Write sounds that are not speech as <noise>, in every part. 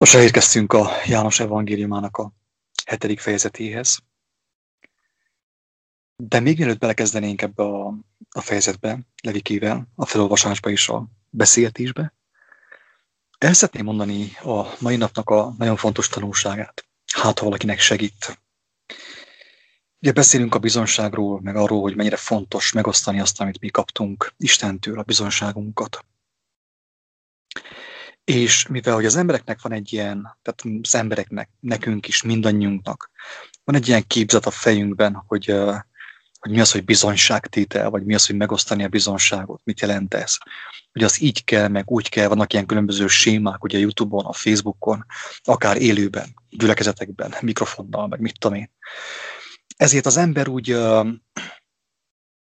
Most elérkeztünk a János evangéliumának a hetedik fejezetéhez. De még mielőtt belekezdenénk ebbe a, a fejezetbe, Levikével, a felolvasásba és a beszélgetésbe, el szeretném mondani a mai napnak a nagyon fontos tanulságát. Hát, ha valakinek segít. Ugye beszélünk a bizonságról, meg arról, hogy mennyire fontos megosztani azt, amit mi kaptunk Istentől, a bizonságunkat. És mivel hogy az embereknek van egy ilyen, tehát az embereknek, nekünk is, mindannyiunknak, van egy ilyen képzet a fejünkben, hogy, hogy mi az, hogy bizonyságtétel, vagy mi az, hogy megosztani a bizonyságot, mit jelent ez. Hogy az így kell, meg úgy kell, vannak ilyen különböző sémák, ugye a Youtube-on, a Facebookon, akár élőben, gyülekezetekben, mikrofonnal, meg mit tudom én. Ezért az ember úgy,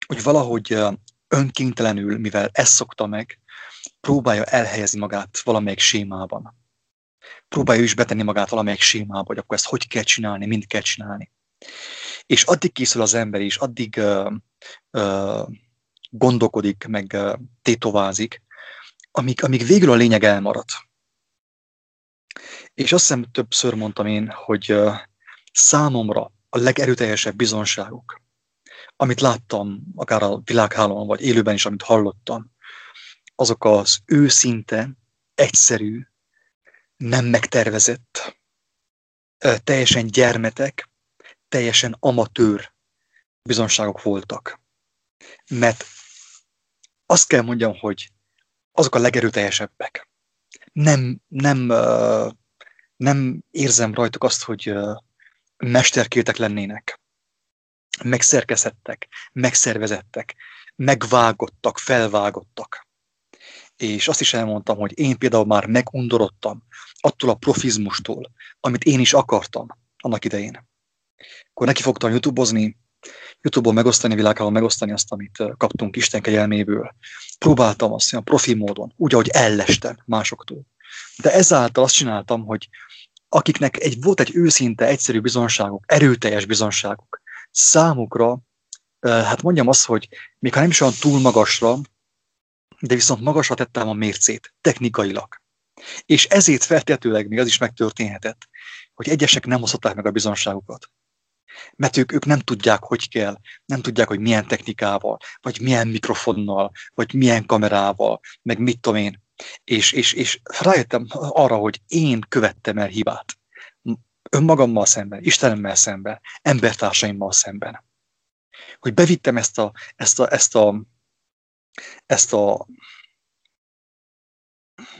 úgy valahogy önkéntelenül, mivel ezt szokta meg, próbálja elhelyezni magát valamelyik sémában. Próbálja is betenni magát valamelyik sémába, hogy akkor ezt hogy kell csinálni, mind kell csinálni. És addig készül az ember is, addig uh, uh, gondolkodik, meg uh, tétovázik, amíg, amíg végül a lényeg elmarad. És azt hiszem többször mondtam én, hogy uh, számomra a legerőteljesebb bizonságok, amit láttam, akár a világhálón, vagy élőben is, amit hallottam, azok az őszinte, egyszerű, nem megtervezett, teljesen gyermetek, teljesen amatőr bizonságok voltak. Mert azt kell mondjam, hogy azok a legerőteljesebbek. Nem, nem, nem érzem rajtuk azt, hogy mesterkétek lennének. Megszerkezettek, megszervezettek, megvágottak, felvágottak és azt is elmondtam, hogy én például már megundorodtam attól a profizmustól, amit én is akartam annak idején. Akkor neki fogtam YouTube-ozni, YouTube-on megosztani, világában megosztani azt, amit kaptunk Isten kegyelméből. Próbáltam azt olyan profi módon, úgy, ahogy ellestem másoktól. De ezáltal azt csináltam, hogy akiknek egy, volt egy őszinte, egyszerű bizonságuk, erőteljes bizonságuk, számukra, hát mondjam azt, hogy még ha nem is olyan túl magasra, de viszont magasra tettem a mércét, technikailag. És ezért feltétlenül még az is megtörténhetett, hogy egyesek nem osztották meg a bizonságukat. Mert ők, ők nem tudják, hogy kell, nem tudják, hogy milyen technikával, vagy milyen mikrofonnal, vagy milyen kamerával, meg mit tudom én. És, és, és rájöttem arra, hogy én követtem el hibát. Önmagammal szemben, Istenemmel szemben, embertársaimmal szemben. Hogy bevittem ezt a, ezt a, ezt a ezt a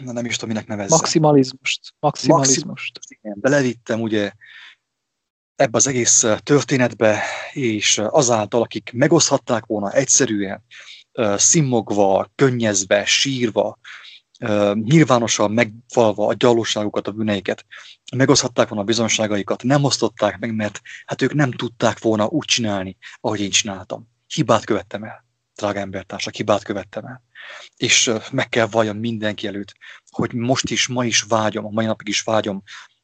na nem is tudom, minek nevezzem. Maximalizmust. Maximalizmust. Igen, belevittem ugye ebbe az egész történetbe, és azáltal, akik megoszthatták volna egyszerűen, szimmogva, könnyezve, sírva, nyilvánosan megvalva a gyalóságukat, a bűneiket, megoszthatták volna a bizonságaikat, nem osztották meg, mert hát ők nem tudták volna úgy csinálni, ahogy én csináltam. Hibát követtem el drága embertársak, hibát követtem el. És meg kell valljam mindenki előtt, hogy most is, ma is vágyom, a mai napig is vágyom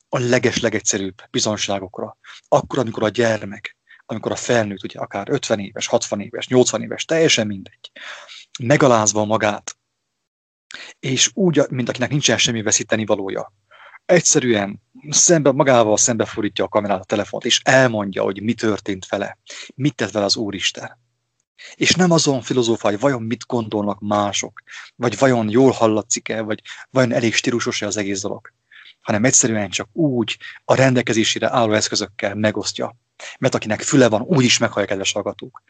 a leges-legegyszerűbb bizonságokra. Akkor, amikor a gyermek, amikor a felnőtt, ugye akár 50 éves, 60 éves, 80 éves, teljesen mindegy, megalázva magát, és úgy, mint akinek nincsen semmi veszíteni valója, egyszerűen szembe, magával szembefordítja a kamerát, a telefont, és elmondja, hogy mi történt vele, mit tett vele az Úristen. És nem azon filozófál, hogy vajon mit gondolnak mások, vagy vajon jól hallatszik-e, vagy vajon elég stílusos-e az egész dolog, hanem egyszerűen csak úgy a rendelkezésére álló eszközökkel megosztja. Mert akinek füle van, úgy is meghallja kedves hallgatók.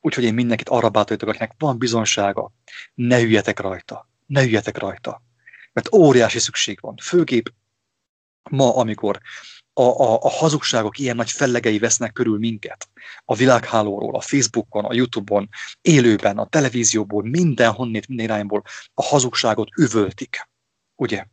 Úgyhogy én mindenkit arra bátorítok, akinek van bizonsága, ne hüljetek rajta, ne hüljetek rajta. Mert óriási szükség van. Főképp ma, amikor a, a, a hazugságok ilyen nagy fellegei vesznek körül minket. A világhálóról, a Facebookon, a Youtube-on, élőben, a televízióból, mindenhonnét, minden irányból a hazugságot üvöltik. Ugye?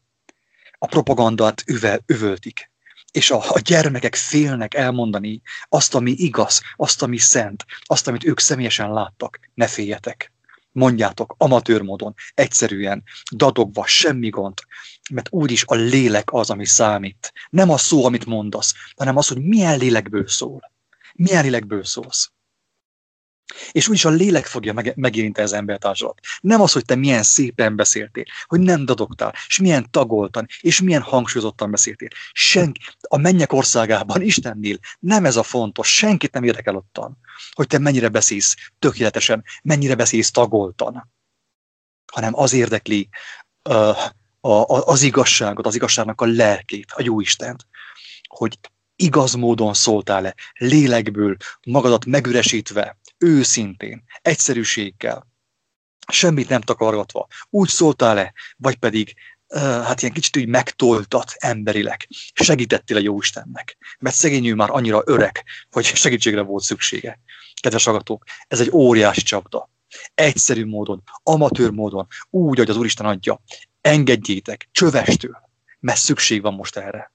A propagandát üvel, üvöltik. És a, a gyermekek félnek elmondani azt, ami igaz, azt, ami szent, azt, amit ők személyesen láttak. Ne féljetek mondjátok amatőr módon, egyszerűen, dadogva, semmi gond, mert úgyis a lélek az, ami számít. Nem a szó, amit mondasz, hanem az, hogy milyen lélekből szól. Milyen lélekből szólsz. És úgyis a lélek fogja meg, megérinteni az embertársalat. Nem az, hogy te milyen szépen beszéltél, hogy nem dadogtál, és milyen tagoltan, és milyen hangsúlyozottan beszéltél. Senki, a mennyek országában, Istennél nem ez a fontos, senkit nem érdekel ottan, hogy te mennyire beszélsz tökéletesen, mennyire beszélsz tagoltan, hanem az érdekli uh, a, az igazságot, az igazságnak a lelkét, a jó Istent, hogy igaz módon szóltál-e, lélekből, magadat megüresítve, őszintén, egyszerűséggel, semmit nem takargatva, úgy szóltál-e, vagy pedig hát ilyen kicsit úgy megtoltat emberileg, segítettél a Jóistennek, mert szegény ő már annyira öreg, hogy segítségre volt szüksége. Kedves agatók, ez egy óriási csapda. Egyszerű módon, amatőr módon, úgy, hogy az Úristen adja. Engedjétek, csövestől, mert szükség van most erre.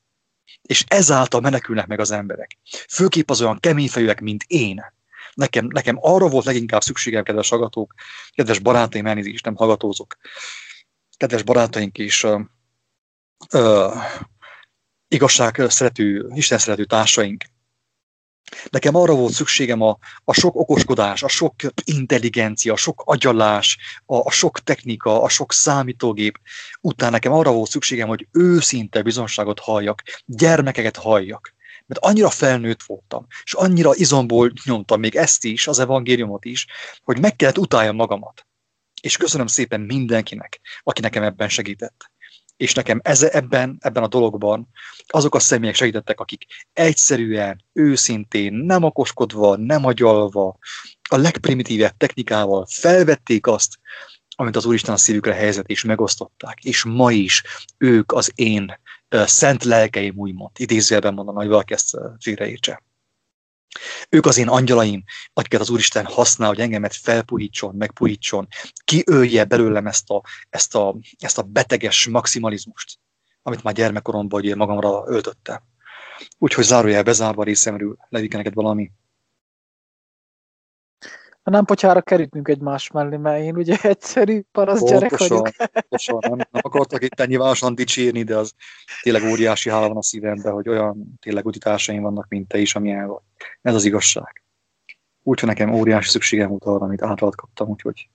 És ezáltal menekülnek meg az emberek. Főképp az olyan keményfejűek, mint én, Nekem, nekem arra volt leginkább szükségem, kedves hallgatók, kedves barátaim, elnézést, nem hallgatózok, kedves barátaink is, uh, uh, igazság szerető, Isten szerető társaink. Nekem arra volt szükségem a, a sok okoskodás, a sok intelligencia, a sok agyalás, a, a sok technika, a sok számítógép után nekem arra volt szükségem, hogy őszinte bizonságot halljak, gyermekeket halljak mert annyira felnőtt voltam, és annyira izomból nyomtam még ezt is, az evangéliumot is, hogy meg kellett utáljam magamat. És köszönöm szépen mindenkinek, aki nekem ebben segített. És nekem ez, ebben, ebben a dologban azok a személyek segítettek, akik egyszerűen, őszintén, nem okoskodva, nem agyalva, a legprimitívebb technikával felvették azt, amit az Úristen a szívükre helyezett, és megosztották. És ma is ők az én szent lelkeim, úgymond, idézőjelben mondom, hogy valaki ezt félreértse. Ők az én angyalaim, akiket az Úristen használ, hogy engemet felpuhítson, megpuhítson, kiölje belőlem ezt a, ezt a, ezt a beteges maximalizmust, amit már gyermekkoromban magamra öltöttem. Úgyhogy zárójel bezárva részemről, levike neked valami nem potyára kerítünk egymás mellé, mert én ugye <laughs> egyszerű parasz gyerek vagyok. <laughs> Pontosan, nem, nem akartak itt nyilvánosan dicsérni, de az tényleg óriási hála van a szívemben, hogy olyan tényleg utitársaim vannak, mint te is, amilyen vagy. Ez az igazság. Úgyhogy nekem óriási szükségem volt arra, amit általad kaptam, úgyhogy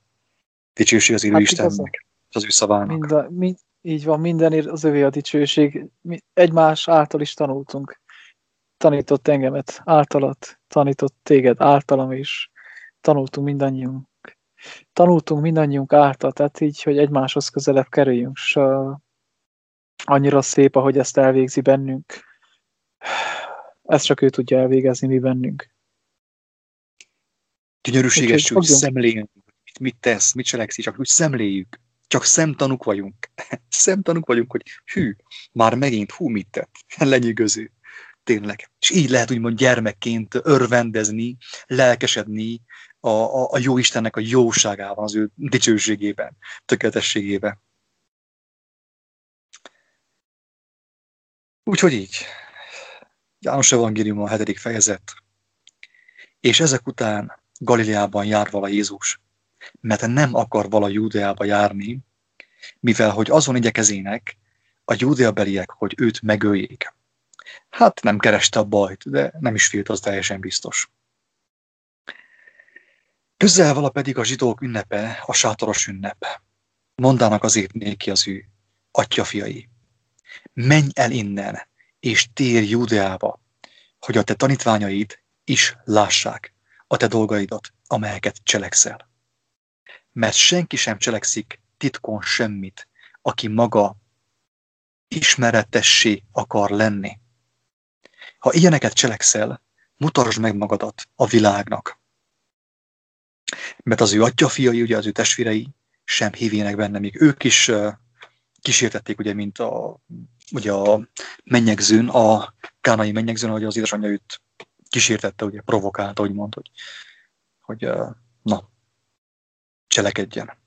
dicsőség az élő hát Istennek, és az ő szavának. Minden, mind, így van, mindenért az övé a dicsőség. Mi egymás által is tanultunk. Tanított engemet általat, tanított téged általam is tanultunk mindannyiunk. Tanultunk mindannyiunk által, tehát így, hogy egymáshoz közelebb kerüljünk, és uh, annyira szép, ahogy ezt elvégzi bennünk. Ezt csak ő tudja elvégezni mi bennünk. Gyönyörűséges, hogy szemléljünk, mit, mit tesz, mit cselekszik, csak úgy szemléljük. Csak szemtanúk vagyunk. <laughs> szemtanúk vagyunk, hogy hű, már megint hú, mit tett. <laughs> Lenyűgöző. Tényleg. És így lehet úgymond gyermekként örvendezni, lelkesedni a, a, a jó Istennek a jóságában, az ő dicsőségében, tökéletességében. Úgyhogy így. János Evangélium a hetedik fejezet. És ezek után Galileában jár vala Jézus, mert nem akar vala Júdeába járni, mivel hogy azon igyekezének a júdeabeliek, hogy őt megöljék. Hát nem kereste a bajt, de nem is félt, az teljesen biztos. Közel vala pedig a zsidók ünnepe, a sátoros ünnep. Mondának azért néki az ő atyafiai. Menj el innen, és tér Júdeába, hogy a te tanítványaid is lássák a te dolgaidat, amelyeket cselekszel. Mert senki sem cselekszik titkon semmit, aki maga ismeretessé akar lenni. Ha ilyeneket cselekszel, mutasd meg magadat a világnak. Mert az ő atyafiai, ugye az ő testvérei sem hívének benne, még ők is kísértették, ugye, mint a, ugye a mennyegzőn, a kánai mennyegzőn, hogy az édesanyja őt kísértette, ugye provokálta, úgy mond, hogy, hogy na, cselekedjen.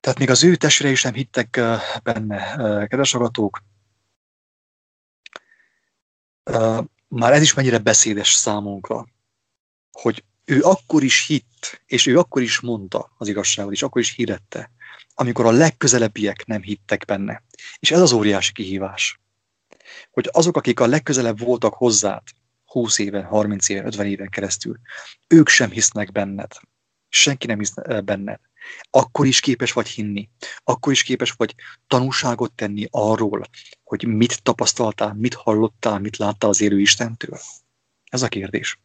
Tehát még az ő testvérei sem hittek benne, kedves agatók. Már ez is mennyire beszédes számunkra, hogy ő akkor is hitt, és ő akkor is mondta az igazságot, és akkor is hirdette, amikor a legközelebbiek nem hittek benne. És ez az óriási kihívás, hogy azok, akik a legközelebb voltak hozzád, 20 éven, 30 éven, 50 éven keresztül. Ők sem hisznek benned. Senki nem hisz benned. Akkor is képes vagy hinni. Akkor is képes vagy tanúságot tenni arról, hogy mit tapasztaltál, mit hallottál, mit láttál az élő Istentől. Ez a kérdés.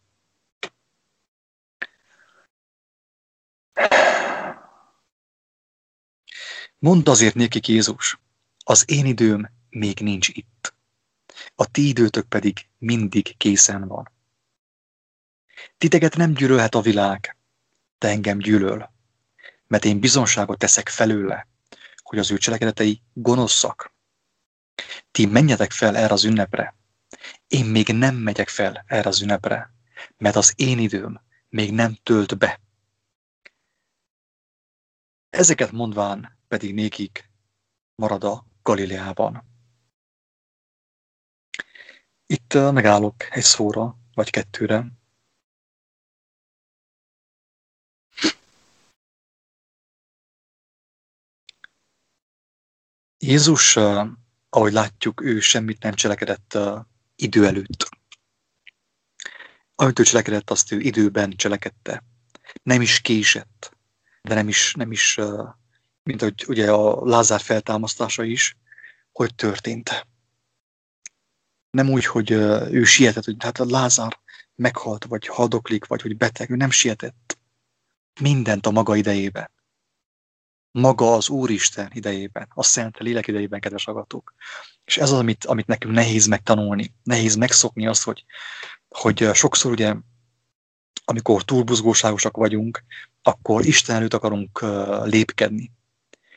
Mondta azért nékik Jézus, az én időm még nincs itt. A ti időtök pedig mindig készen van. Titeket nem gyűlölhet a világ, de engem gyűlöl, mert én bizonságot teszek felőle, hogy az ő cselekedetei gonoszak. Ti menjetek fel erre az ünnepre. Én még nem megyek fel erre az ünnepre, mert az én időm még nem tölt be. Ezeket mondván pedig nékik marad a Galileában. Itt megállok egy szóra, vagy kettőre. Jézus, ahogy látjuk, ő semmit nem cselekedett idő előtt. Amit ő cselekedett, azt ő időben cselekedte. Nem is késett, de nem is, nem is mint hogy ugye a Lázár feltámasztása is, hogy történt. Nem úgy, hogy ő sietett, hogy hát a Lázár meghalt, vagy hadoklik, vagy hogy beteg, ő nem sietett. Mindent a maga idejében. Maga az Úristen idejében, a Szent Lélek idejében, kedves agatók. És ez az, amit, amit nekünk nehéz megtanulni, nehéz megszokni azt, hogy, hogy sokszor ugye, amikor túlbuzgóságosak vagyunk, akkor Isten előtt akarunk lépkedni.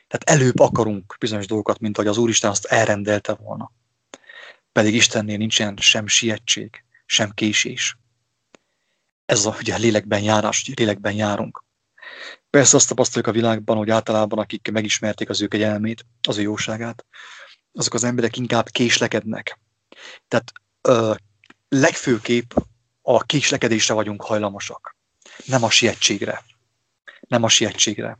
Tehát előbb akarunk bizonyos dolgokat, mint hogy az Úristen azt elrendelte volna. Pedig Istennél nincsen sem sietség, sem késés. Ez a ugye, lélekben járás, hogy lélekben járunk. Persze azt tapasztaljuk a világban, hogy általában akik megismerték az ő kegyelmét, az ő jóságát, azok az emberek inkább késlekednek. Tehát ö, legfőképp a késlekedésre vagyunk hajlamosak. Nem a sietségre. Nem a sietségre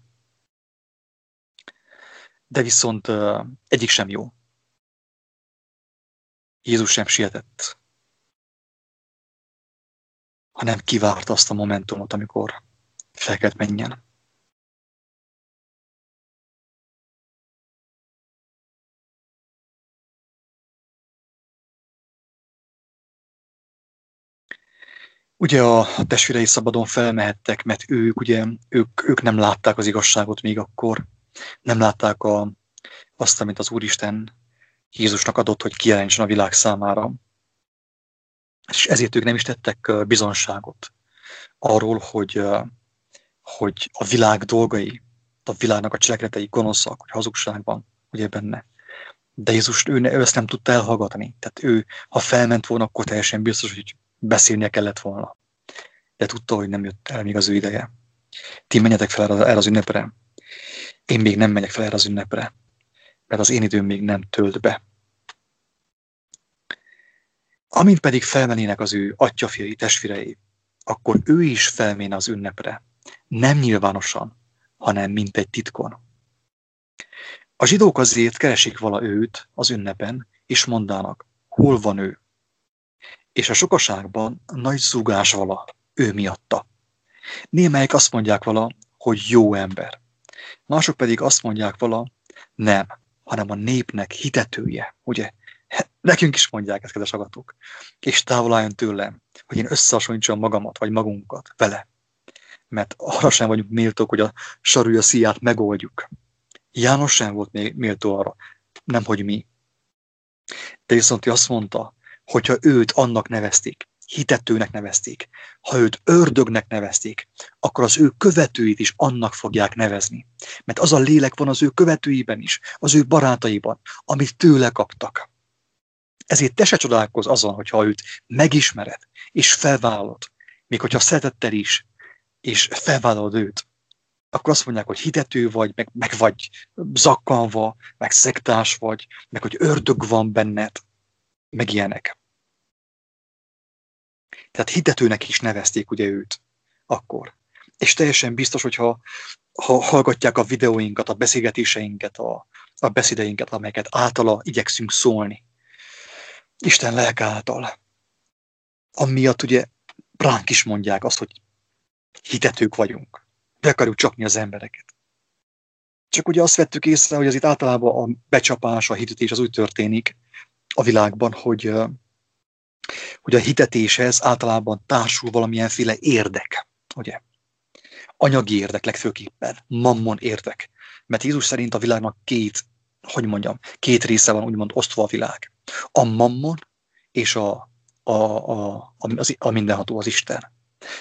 de viszont egyik sem jó. Jézus sem sietett, hanem kivárta azt a momentumot, amikor fel kellett menjen. Ugye a testvérei szabadon felmehettek, mert ők, ugye, ők, ők nem látták az igazságot még akkor, nem látták a, azt, amit az Úristen Jézusnak adott, hogy kijelentsen a világ számára. És ezért ők nem is tettek bizonságot arról, hogy, hogy a világ dolgai, a világnak a cselekedetei gonoszak, hogy hazugság van ugye benne. De Jézus ő, ő ezt nem tudta elhallgatni. Tehát ő, ha felment volna, akkor teljesen biztos, hogy beszélnie kellett volna. De tudta, hogy nem jött el még az ő ideje. Ti menjetek fel erre az ünnepre. Én még nem megyek fel erre az ünnepre, mert az én időm még nem tölt be. Amint pedig felmenének az ő atyafiai, testvérei, akkor ő is felméne az ünnepre, nem nyilvánosan, hanem mint egy titkon. A zsidók azért keresik vala őt az ünnepen, és mondának, hol van ő? És a sokaságban nagy zúgás vala ő miatta. Némelyek azt mondják vala, hogy jó ember. Mások pedig azt mondják vala, nem, hanem a népnek hitetője, ugye? Nekünk is mondják ezt, kedves agatok. És távol álljon tőlem, hogy én összehasonlítsam magamat, vagy magunkat vele. Mert arra sem vagyunk méltók, hogy a sarúja szíját megoldjuk. János sem volt méltó arra, nem hogy mi. De viszont ő azt mondta, hogyha őt annak nevezték, hitetőnek nevezték. Ha őt ördögnek nevezték, akkor az ő követőit is annak fogják nevezni. Mert az a lélek van az ő követőiben is, az ő barátaiban, amit tőle kaptak. Ezért te se csodálkozz azon, hogyha őt megismered, és felvállalod, még hogyha szeretettel is, és felvállalod őt, akkor azt mondják, hogy hitető vagy, meg, meg vagy zakkanva, meg szektás vagy, meg hogy ördög van benned, meg ilyenek. Tehát hitetőnek is nevezték ugye őt akkor. És teljesen biztos, hogyha ha hallgatják a videóinkat, a beszélgetéseinket, a, a beszédeinket, amelyeket általa igyekszünk szólni, Isten lelk által, amiatt ugye ránk is mondják azt, hogy hitetők vagyunk. Be akarjuk csapni az embereket. Csak ugye azt vettük észre, hogy az itt általában a becsapás, a hitetés az úgy történik a világban, hogy, hogy a hitetéshez általában társul valamilyenféle érdek, ugye? Anyagi érdek legfőképpen, mammon érdek. Mert Jézus szerint a világnak két, hogy mondjam, két része van úgymond osztva a világ. A mammon és a, a, a, a, a mindenható, az Isten.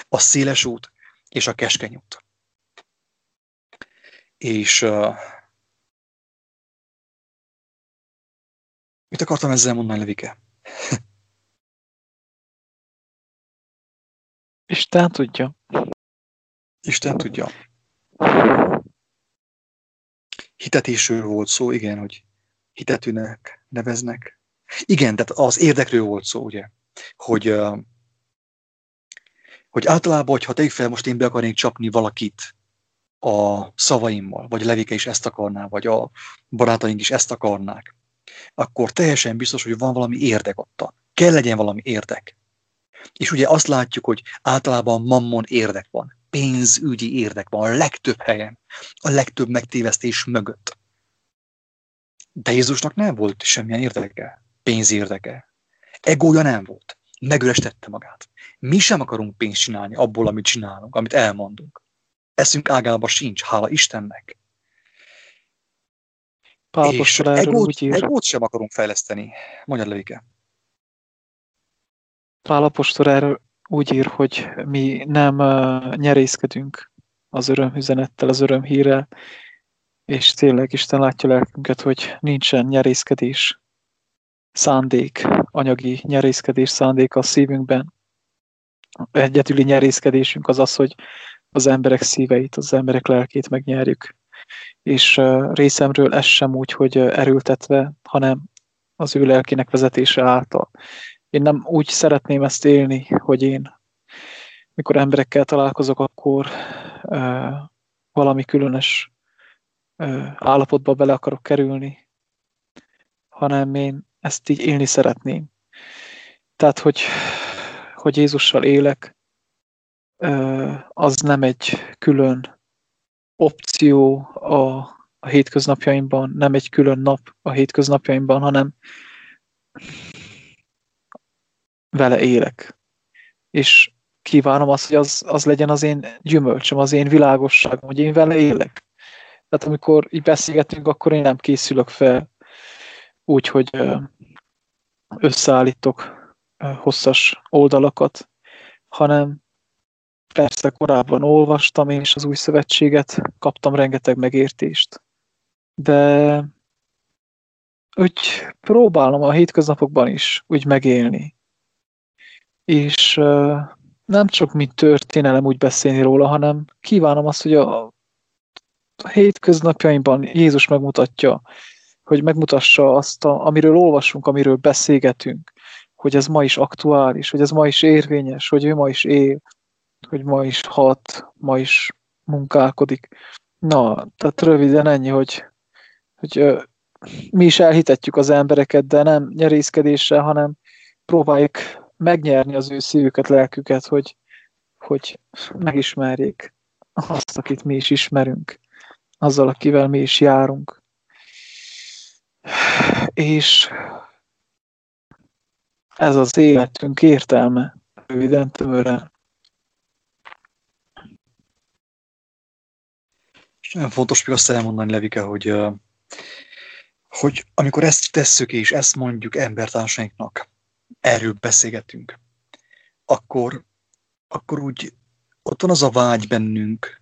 A széles út és a keskeny út. És mit akartam ezzel mondani, Levike? Isten tudja. Isten tudja. Hitetésről volt szó, igen, hogy hitetűnek neveznek. Igen, tehát az érdekről volt szó, ugye, hogy, hogy általában, hogyha tegyük fel, most én be akarnék csapni valakit a szavaimmal, vagy a Levike is ezt akarná, vagy a barátaink is ezt akarnák, akkor teljesen biztos, hogy van valami érdek ott. Kell legyen valami érdek. És ugye azt látjuk, hogy általában mammon érdek van, pénzügyi érdek van a legtöbb helyen, a legtöbb megtévesztés mögött. De Jézusnak nem volt semmilyen érdeke, pénzérdeke. Egója nem volt. Megürestette magát. Mi sem akarunk pénzt csinálni abból, amit csinálunk, amit elmondunk. Eszünk ágába sincs, hála Istennek. És egót, egót sem akarunk fejleszteni. Mondjad, Levike. Pálapostól erről úgy ír, hogy mi nem uh, nyerészkedünk az örömüzenettel, az örömhírrel, és tényleg Isten látja lelkünket, hogy nincsen nyerészkedés, szándék, anyagi nyerészkedés szándék a szívünkben. Egyetüli nyerészkedésünk az az, hogy az emberek szíveit, az emberek lelkét megnyerjük. És részemről ez sem úgy, hogy erőltetve, hanem az ő lelkének vezetése által én nem úgy szeretném ezt élni, hogy én, mikor emberekkel találkozok, akkor valami különös állapotba bele akarok kerülni, hanem én ezt így élni szeretném. Tehát, hogy, hogy Jézussal élek, az nem egy külön opció a, a hétköznapjaimban, nem egy külön nap a hétköznapjaimban, hanem vele élek. És kívánom azt, hogy az, az legyen az én gyümölcsöm, az én világosságom, hogy én vele élek. Tehát amikor így beszélgetünk, akkor én nem készülök fel úgy, hogy összeállítok hosszas oldalakat, hanem persze korábban olvastam én is az új szövetséget, kaptam rengeteg megértést, de úgy próbálom a hétköznapokban is úgy megélni. És nem csak mint történelem úgy beszélni róla, hanem kívánom azt, hogy a, a hétköznapjaimban Jézus megmutatja, hogy megmutassa azt, a, amiről olvasunk, amiről beszélgetünk, hogy ez ma is aktuális, hogy ez ma is érvényes, hogy ő ma is él, hogy ma is hat, ma is munkálkodik. Na, tehát röviden ennyi, hogy, hogy mi is elhitetjük az embereket, de nem nyerészkedéssel, hanem próbáljuk megnyerni az ő szívüket, lelküket, hogy, hogy megismerjék azt, akit mi is ismerünk, azzal, akivel mi is járunk. És ez az életünk értelme, röviden tömören. És nagyon fontos még azt elmondani, Levike, hogy, hogy amikor ezt tesszük és ezt mondjuk embertársainknak, erről beszélgetünk, akkor, akkor úgy ott van az a vágy bennünk,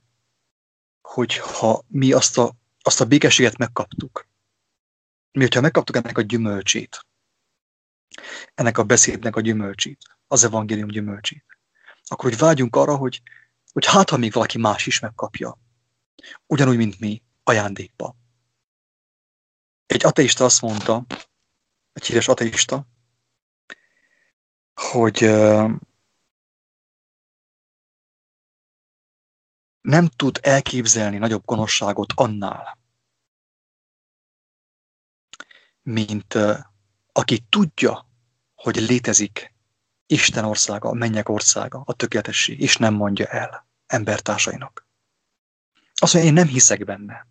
hogy ha mi azt a, azt a békességet megkaptuk, mi, hogyha megkaptuk ennek a gyümölcsét, ennek a beszédnek a gyümölcsét, az evangélium gyümölcsét, akkor úgy vágyunk arra, hogy, hogy hát, ha még valaki más is megkapja, ugyanúgy, mint mi, ajándékba. Egy ateista azt mondta, egy híres ateista, hogy nem tud elképzelni nagyobb gonoszságot annál, mint aki tudja, hogy létezik Isten országa, a mennyek országa, a tökéletesség, és nem mondja el embertársainak. Azt mondja, én nem hiszek benne.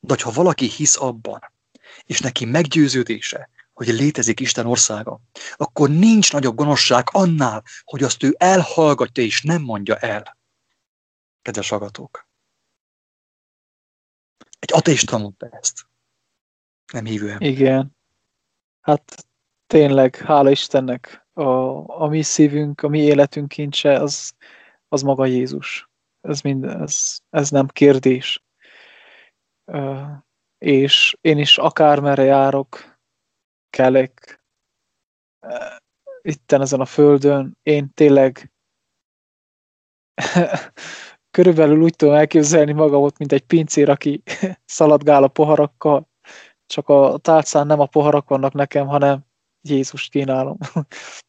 De ha valaki hisz abban, és neki meggyőződése, hogy létezik Isten országa, akkor nincs nagyobb gonoszság annál, hogy azt ő elhallgatja és nem mondja el. Kedves hallgatók! Egy ateista mondta ezt. Nem hívő ember. Igen. Hát tényleg, hála Istennek, a, a mi szívünk, a mi életünk kincse, az, az maga Jézus. Ez, mind, ez, ez nem kérdés. És én is akármerre járok, kelek, itten ezen a földön, én tényleg <laughs> körülbelül úgy tudom elképzelni magamot, mint egy pincér, aki <laughs> szaladgál a poharakkal, csak a tálcán nem a poharak vannak nekem, hanem Jézust kínálom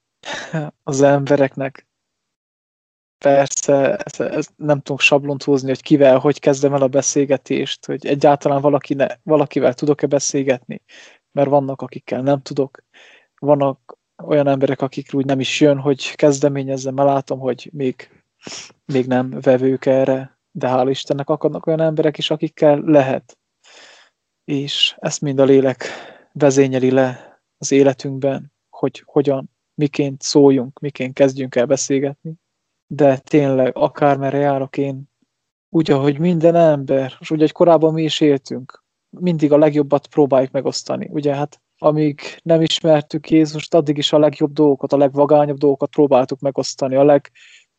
<laughs> az embereknek. Persze, ez, ez nem tudok sablont húzni, hogy kivel, hogy kezdem el a beszélgetést, hogy egyáltalán valaki ne, valakivel tudok-e beszélgetni, mert vannak, akikkel nem tudok. Vannak olyan emberek, akikről úgy nem is jön, hogy kezdeményezzem, mert látom, hogy még, még nem vevők erre, de hál' Istennek akadnak olyan emberek is, akikkel lehet. És ezt mind a lélek vezényeli le az életünkben, hogy hogyan, miként szóljunk, miként kezdjünk el beszélgetni. De tényleg, akármerre járok én, úgy, ahogy minden ember, és úgy, hogy korábban mi is éltünk, mindig a legjobbat próbáljuk megosztani. Ugye hát amíg nem ismertük Jézust, addig is a legjobb dolgokat, a legvagányabb dolgokat próbáltuk megosztani, a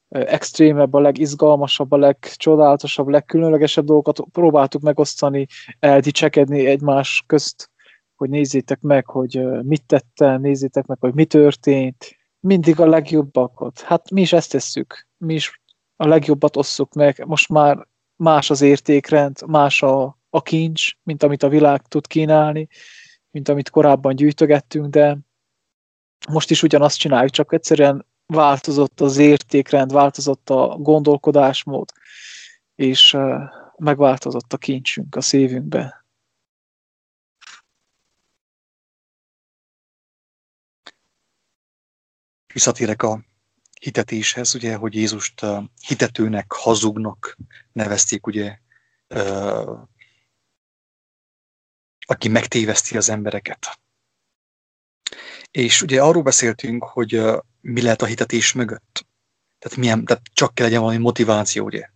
legextrémebb, a legizgalmasabb, a legcsodálatosabb, legkülönlegesebb dolgokat próbáltuk megosztani, eldicsekedni egymás közt, hogy nézzétek meg, hogy mit tettem, nézzétek meg, hogy mi történt, mindig a legjobbakat. Hát mi is ezt tesszük, mi is a legjobbat osszuk meg, most már más az értékrend, más a, a kincs, mint amit a világ tud kínálni, mint amit korábban gyűjtögettünk, de most is ugyanazt csináljuk, csak egyszerűen változott az értékrend, változott a gondolkodásmód, és megváltozott a kincsünk a szívünkbe. Visszatérek a hitetéshez, ugye, hogy Jézust hitetőnek, hazugnak nevezték, ugye, aki megtéveszti az embereket. És ugye arról beszéltünk, hogy mi lehet a hitetés mögött. Tehát, milyen, tehát csak kell legyen valami motiváció, ugye.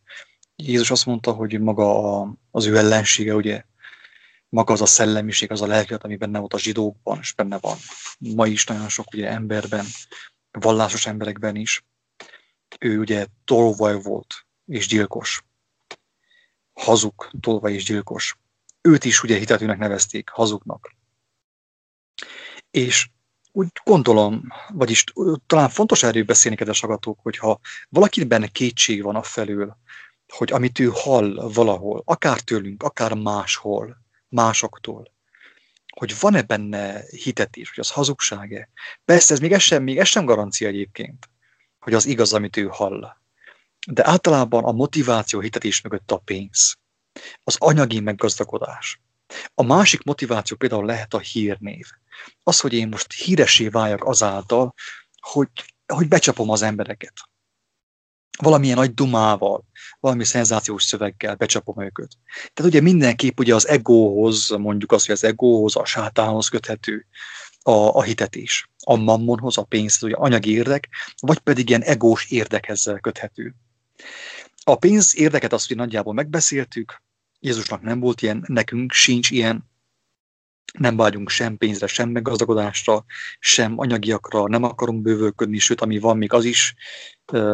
Jézus azt mondta, hogy maga az ő ellensége, ugye, maga az a szellemiség, az a lelkület, ami benne volt a zsidókban, és benne van ma is nagyon sok ugye, emberben, vallásos emberekben is. Ő ugye tolvaj volt, és gyilkos. Hazug, tolvaj és gyilkos őt is ugye hitetőnek nevezték, hazugnak. És úgy gondolom, vagyis talán fontos erről beszélni, kedves agatók, hogyha valakiben kétség van a felül, hogy amit ő hall valahol, akár tőlünk, akár máshol, másoktól, hogy van-e benne hitetés, hogy az hazugság-e. Persze ez még ez sem, még ez sem garancia egyébként, hogy az igaz, amit ő hall. De általában a motiváció hitetés mögött a pénz az anyagi meggazdagodás. A másik motiváció például lehet a hírnév. Az, hogy én most híresé váljak azáltal, hogy, hogy becsapom az embereket. Valamilyen nagy dumával, valami szenzációs szöveggel becsapom őket. Tehát ugye mindenképp ugye az egóhoz, mondjuk azt, hogy az egóhoz, a sátánhoz köthető a, a hitetés. A mammonhoz, a pénzhez, ugye anyagi érdek, vagy pedig ilyen egós érdekhez köthető. A pénz érdeket azt, hogy nagyjából megbeszéltük, Jézusnak nem volt ilyen, nekünk sincs ilyen, nem vágyunk sem pénzre, sem meggazdagodásra, sem anyagiakra, nem akarunk bővölködni, sőt, ami van, még az is,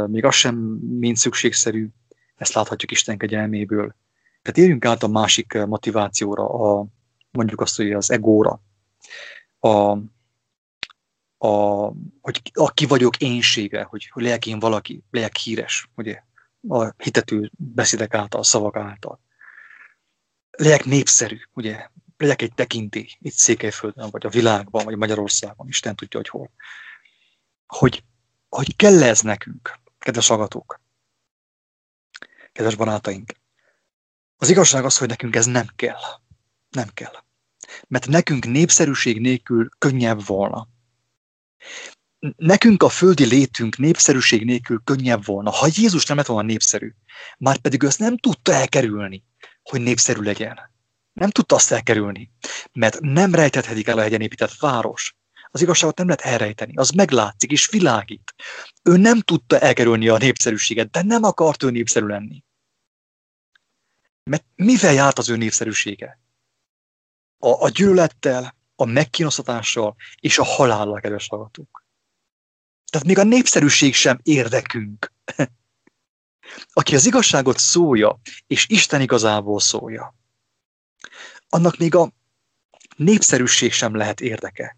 még az sem mind szükségszerű, ezt láthatjuk Isten kegyelméből. Tehát érjünk át a másik motivációra, a, mondjuk azt, hogy az egóra, a, a, hogy a ki vagyok énsége, hogy, hogy legyek én valaki, legyek híres, ugye, a hitető beszédek által, szavak által legyek népszerű, ugye, legyek egy tekintély itt Székelyföldön, vagy a világban, vagy Magyarországon, Isten tudja, hogy hol. Hogy, hogy kell ez nekünk, kedves hallgatók, kedves barátaink. Az igazság az, hogy nekünk ez nem kell. Nem kell. Mert nekünk népszerűség nélkül könnyebb volna. nekünk a földi létünk népszerűség nélkül könnyebb volna, ha Jézus nem lett volna népszerű. Már pedig azt nem tudta elkerülni, hogy népszerű legyen. Nem tudta azt elkerülni, mert nem rejtethetik el a hegyen épített város. Az igazságot nem lehet elrejteni, az meglátszik és világít. Ő nem tudta elkerülni a népszerűséget, de nem akart ő népszerű lenni. Mert mivel járt az ő népszerűsége? A, a gyűlölettel, a megkínosztatással és a halállal, kedves hallgatók. Tehát még a népszerűség sem érdekünk. <laughs> Aki az igazságot szólja, és Isten igazából szólja, annak még a népszerűség sem lehet érdeke.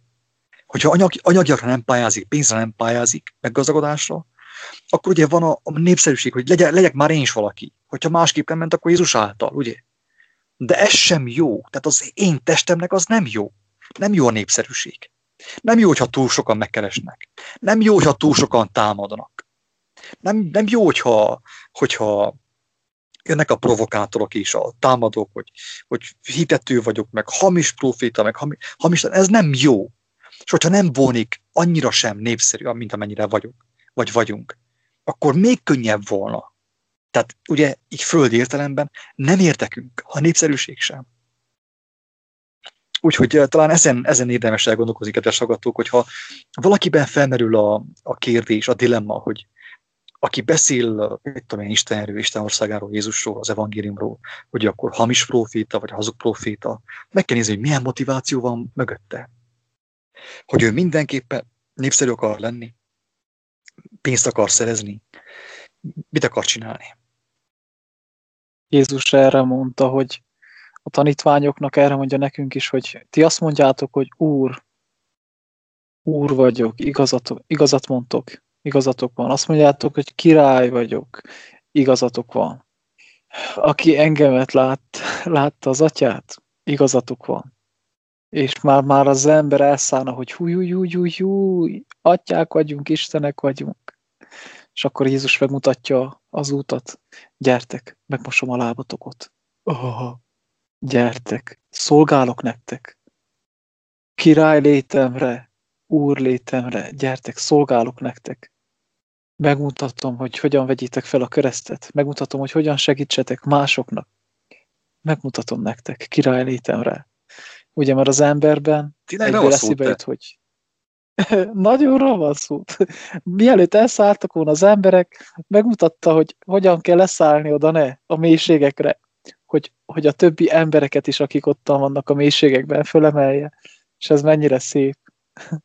Hogyha anyag, anyagiakra nem pályázik, pénzre nem pályázik, meg gazdagodásra, akkor ugye van a, a népszerűség, hogy legyen, legyek már én is valaki. Hogyha másképp nem ment, akkor Jézus által, ugye? De ez sem jó. Tehát az én testemnek az nem jó. Nem jó a népszerűség. Nem jó, hogyha túl sokan megkeresnek. Nem jó, hogyha túl sokan támadnak. Nem, nem jó, hogyha, hogyha jönnek a provokátorok is, a támadók, hogy, hogy hitető vagyok, meg hamis proféta, meg hamis, hamis, ez nem jó. És hogyha nem vonik annyira sem népszerű, mint amennyire vagyok, vagy vagyunk, akkor még könnyebb volna. Tehát ugye így földi értelemben nem értekünk, a népszerűség sem. Úgyhogy eh, talán ezen, ezen érdemes elgondolkozni, kedves hallgatók, hogyha valakiben felmerül a, a kérdés, a dilemma, hogy aki beszél, mit tudom én, Istenről, Isten országáról, Jézusról, az evangéliumról, hogy akkor hamis proféta, vagy hazug proféta, meg kell nézni, hogy milyen motiváció van mögötte. Hogy ő mindenképpen népszerű akar lenni, pénzt akar szerezni, mit akar csinálni. Jézus erre mondta, hogy a tanítványoknak erre mondja nekünk is, hogy ti azt mondjátok, hogy Úr, Úr vagyok, igazat, igazat mondtok, igazatok van. Azt mondjátok, hogy király vagyok, igazatok van. Aki engemet lát, látta az atyát, igazatok van. És már, már az ember elszállna, hogy húj, húj, húj, húj, húj, atyák vagyunk, istenek vagyunk. És akkor Jézus megmutatja az útat. Gyertek, megmosom a lábatokot. Oh, gyertek, szolgálok nektek. Király létemre, úr létemre, gyertek, szolgálok nektek. Megmutatom, hogy hogyan vegyétek fel a keresztet. Megmutatom, hogy hogyan segítsetek másoknak. Megmutatom nektek, király létemre. Ugye, mert az emberben Tényleg egyből eszébe jut, hogy <laughs> nagyon ravasz út. Mielőtt elszálltak volna az emberek, megmutatta, hogy hogyan kell leszállni oda ne, a mélységekre. Hogy, hogy a többi embereket is, akik ott vannak a mélységekben, fölemelje. És ez mennyire szép. <laughs>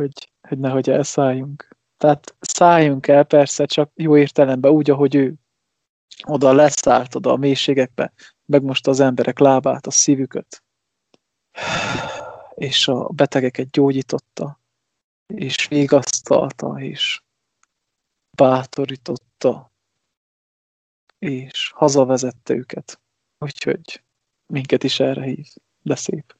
hogy, hogy nehogy elszálljunk. Tehát szálljunk el persze, csak jó értelemben, úgy, ahogy ő oda leszállt oda a mélységekbe, meg most az emberek lábát, a szívüket, és a betegeket gyógyította, és vigasztalta, és bátorította, és hazavezette őket. Úgyhogy minket is erre hív. De szép.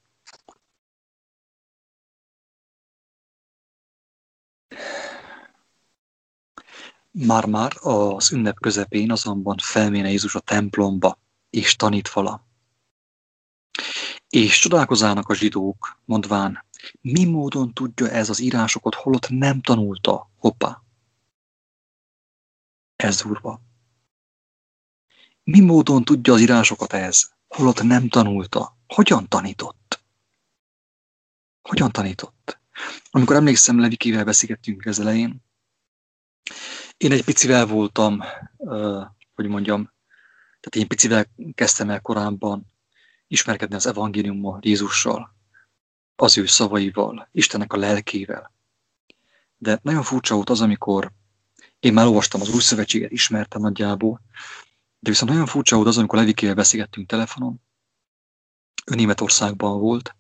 Már-már az ünnep közepén azonban felméne Jézus a templomba, és tanít vala. És csodálkozának a zsidók, mondván, mi módon tudja ez az írásokat, holott nem tanulta? Hoppá! Ez durva. Mi módon tudja az írásokat ez, holott nem tanulta? Hogyan tanított? Hogyan tanított? Amikor emlékszem, Levikével beszélgettünk ez elején, én egy picivel voltam, hogy mondjam, tehát én picivel kezdtem el korábban ismerkedni az evangéliummal, Jézussal, az ő szavaival, Istennek a lelkével. De nagyon furcsa volt az, amikor én már olvastam az új szövetséget, ismertem nagyjából, de viszont nagyon furcsa volt az, amikor Levikével beszélgettünk telefonon. Ő Németországban volt,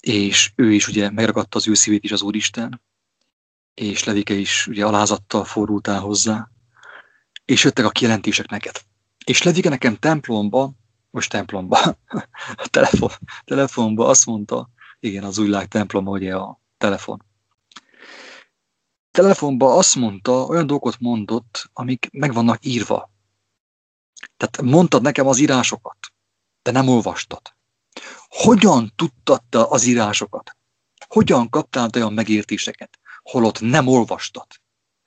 és ő is ugye megragadta az ő szívét is az Úristen, és Levike is ugye alázattal fordult el hozzá, és jöttek a kijelentések neked. És Levike nekem templomba, most templomba, <laughs> a telefon, telefonba azt mondta, igen, az új világ temploma, ugye a telefon. Telefonba azt mondta, olyan dolgokat mondott, amik meg vannak írva. Tehát mondtad nekem az írásokat, de nem olvastad. Hogyan tudtad az írásokat? Hogyan kaptál olyan megértéseket, holott nem olvastad?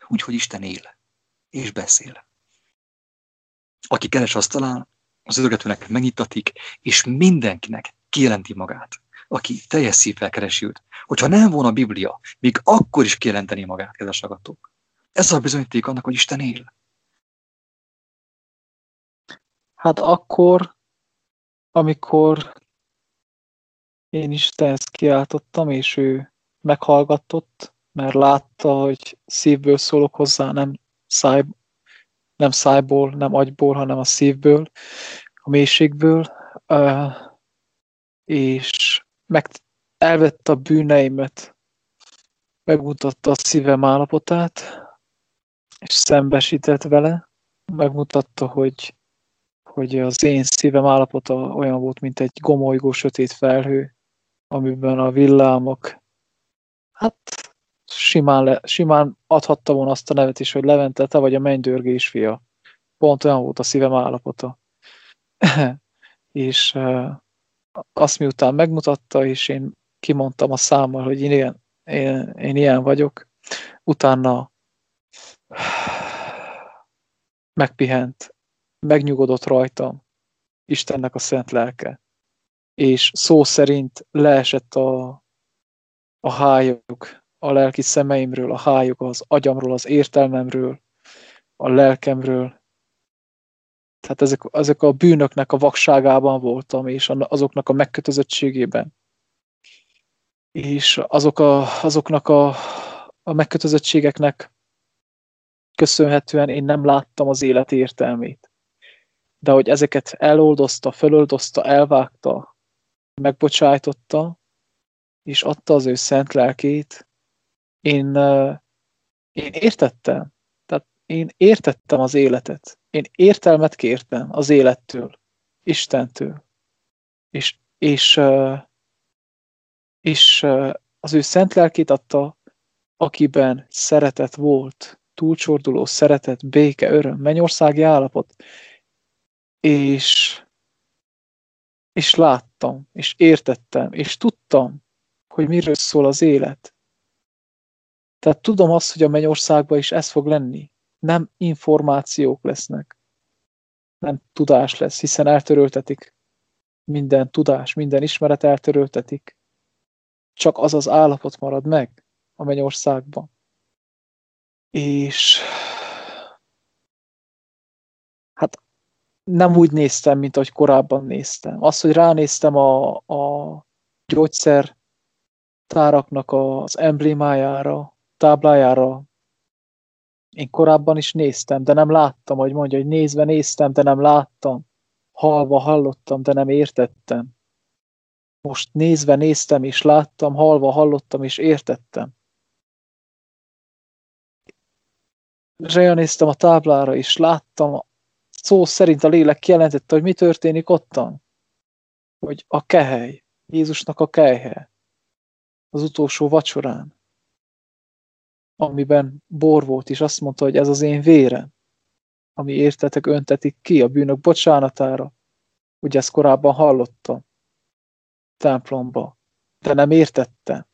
Úgyhogy Isten él és beszél. Aki keres, azt talál, az örgetőnek megnyitatik, és mindenkinek kijelenti magát, aki teljes szívvel keresi őt. Hogyha nem volna a Biblia, még akkor is kijelenteni magát, kedves agatók. Ez a bizonyíték annak, hogy Isten él. Hát akkor, amikor én Istenhez kiáltottam, és ő meghallgatott, mert látta, hogy szívből szólok hozzá, nem, száj, nem szájból, nem agyból, hanem a szívből, a mélységből, és meg elvette a bűneimet, megmutatta a szívem állapotát, és szembesített vele, megmutatta, hogy, hogy az én szívem állapota olyan volt, mint egy gomolygó sötét felhő, amiben a villámok, hát simán, le, simán adhatta volna azt a nevet is, hogy Levente, te vagy a mennydörgés fia. Pont olyan volt a szívem állapota. <laughs> és uh, azt miután megmutatta, és én kimondtam a számmal, hogy én ilyen, én, én ilyen vagyok, utána <sighs> megpihent, megnyugodott rajtam Istennek a szent lelke, és szó szerint leesett a, a hályok a lelki szemeimről, a hályok az agyamról, az értelmemről, a lelkemről. Tehát ezek, ezek a bűnöknek a vakságában voltam, és azoknak a megkötözöttségében. És azok a, azoknak a, a megkötözöttségeknek köszönhetően én nem láttam az élet értelmét. De hogy ezeket eloldozta, föloldozta, elvágta, megbocsájtotta, és adta az ő szent lelkét, én, én értettem. Tehát én értettem az életet. Én értelmet kértem az élettől, Istentől. És, és, és az ő szent lelkét adta, akiben szeretet volt, túlcsorduló szeretet, béke, öröm, mennyországi állapot. És, és láttam, és értettem, és tudtam, hogy miről szól az élet. Tehát tudom azt, hogy a mennyországban is ez fog lenni. Nem információk lesznek. Nem tudás lesz, hiszen eltöröltetik minden tudás, minden ismeret eltöröltetik. Csak az az állapot marad meg a mennyországban. És hát nem úgy néztem, mint ahogy korábban néztem. Az, hogy ránéztem a, a gyógyszer táraknak az emblémájára, táblájára én korábban is néztem, de nem láttam, hogy mondja, hogy nézve néztem, de nem láttam. Halva hallottam, de nem értettem. Most nézve néztem és láttam, halva hallottam és értettem. Reja néztem a táblára, és láttam, szó szerint a lélek kijelentette, hogy mi történik ottan. Hogy a kehely, Jézusnak a kejhe, az utolsó vacsorán amiben bor volt, és azt mondta, hogy ez az én vérem, ami értetek öntetik ki a bűnök bocsánatára. Ugye ezt korábban hallottam templomba, de nem értettem.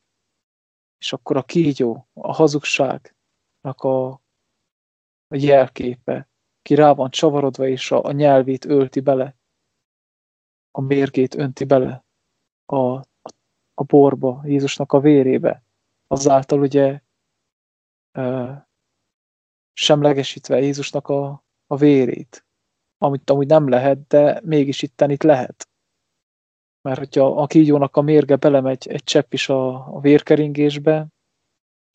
És akkor a kígyó, a hazugságnak a, a jelképe, ki rá van csavarodva, és a, a nyelvét ölti bele, a mérgét önti bele a, a borba, Jézusnak a vérébe. Azáltal ugye semlegesítve Jézusnak a, a vérét, amit amúgy nem lehet, de mégis itten itt lehet. Mert hogyha a kígyónak a mérge belemegy egy csepp is a, a vérkeringésbe,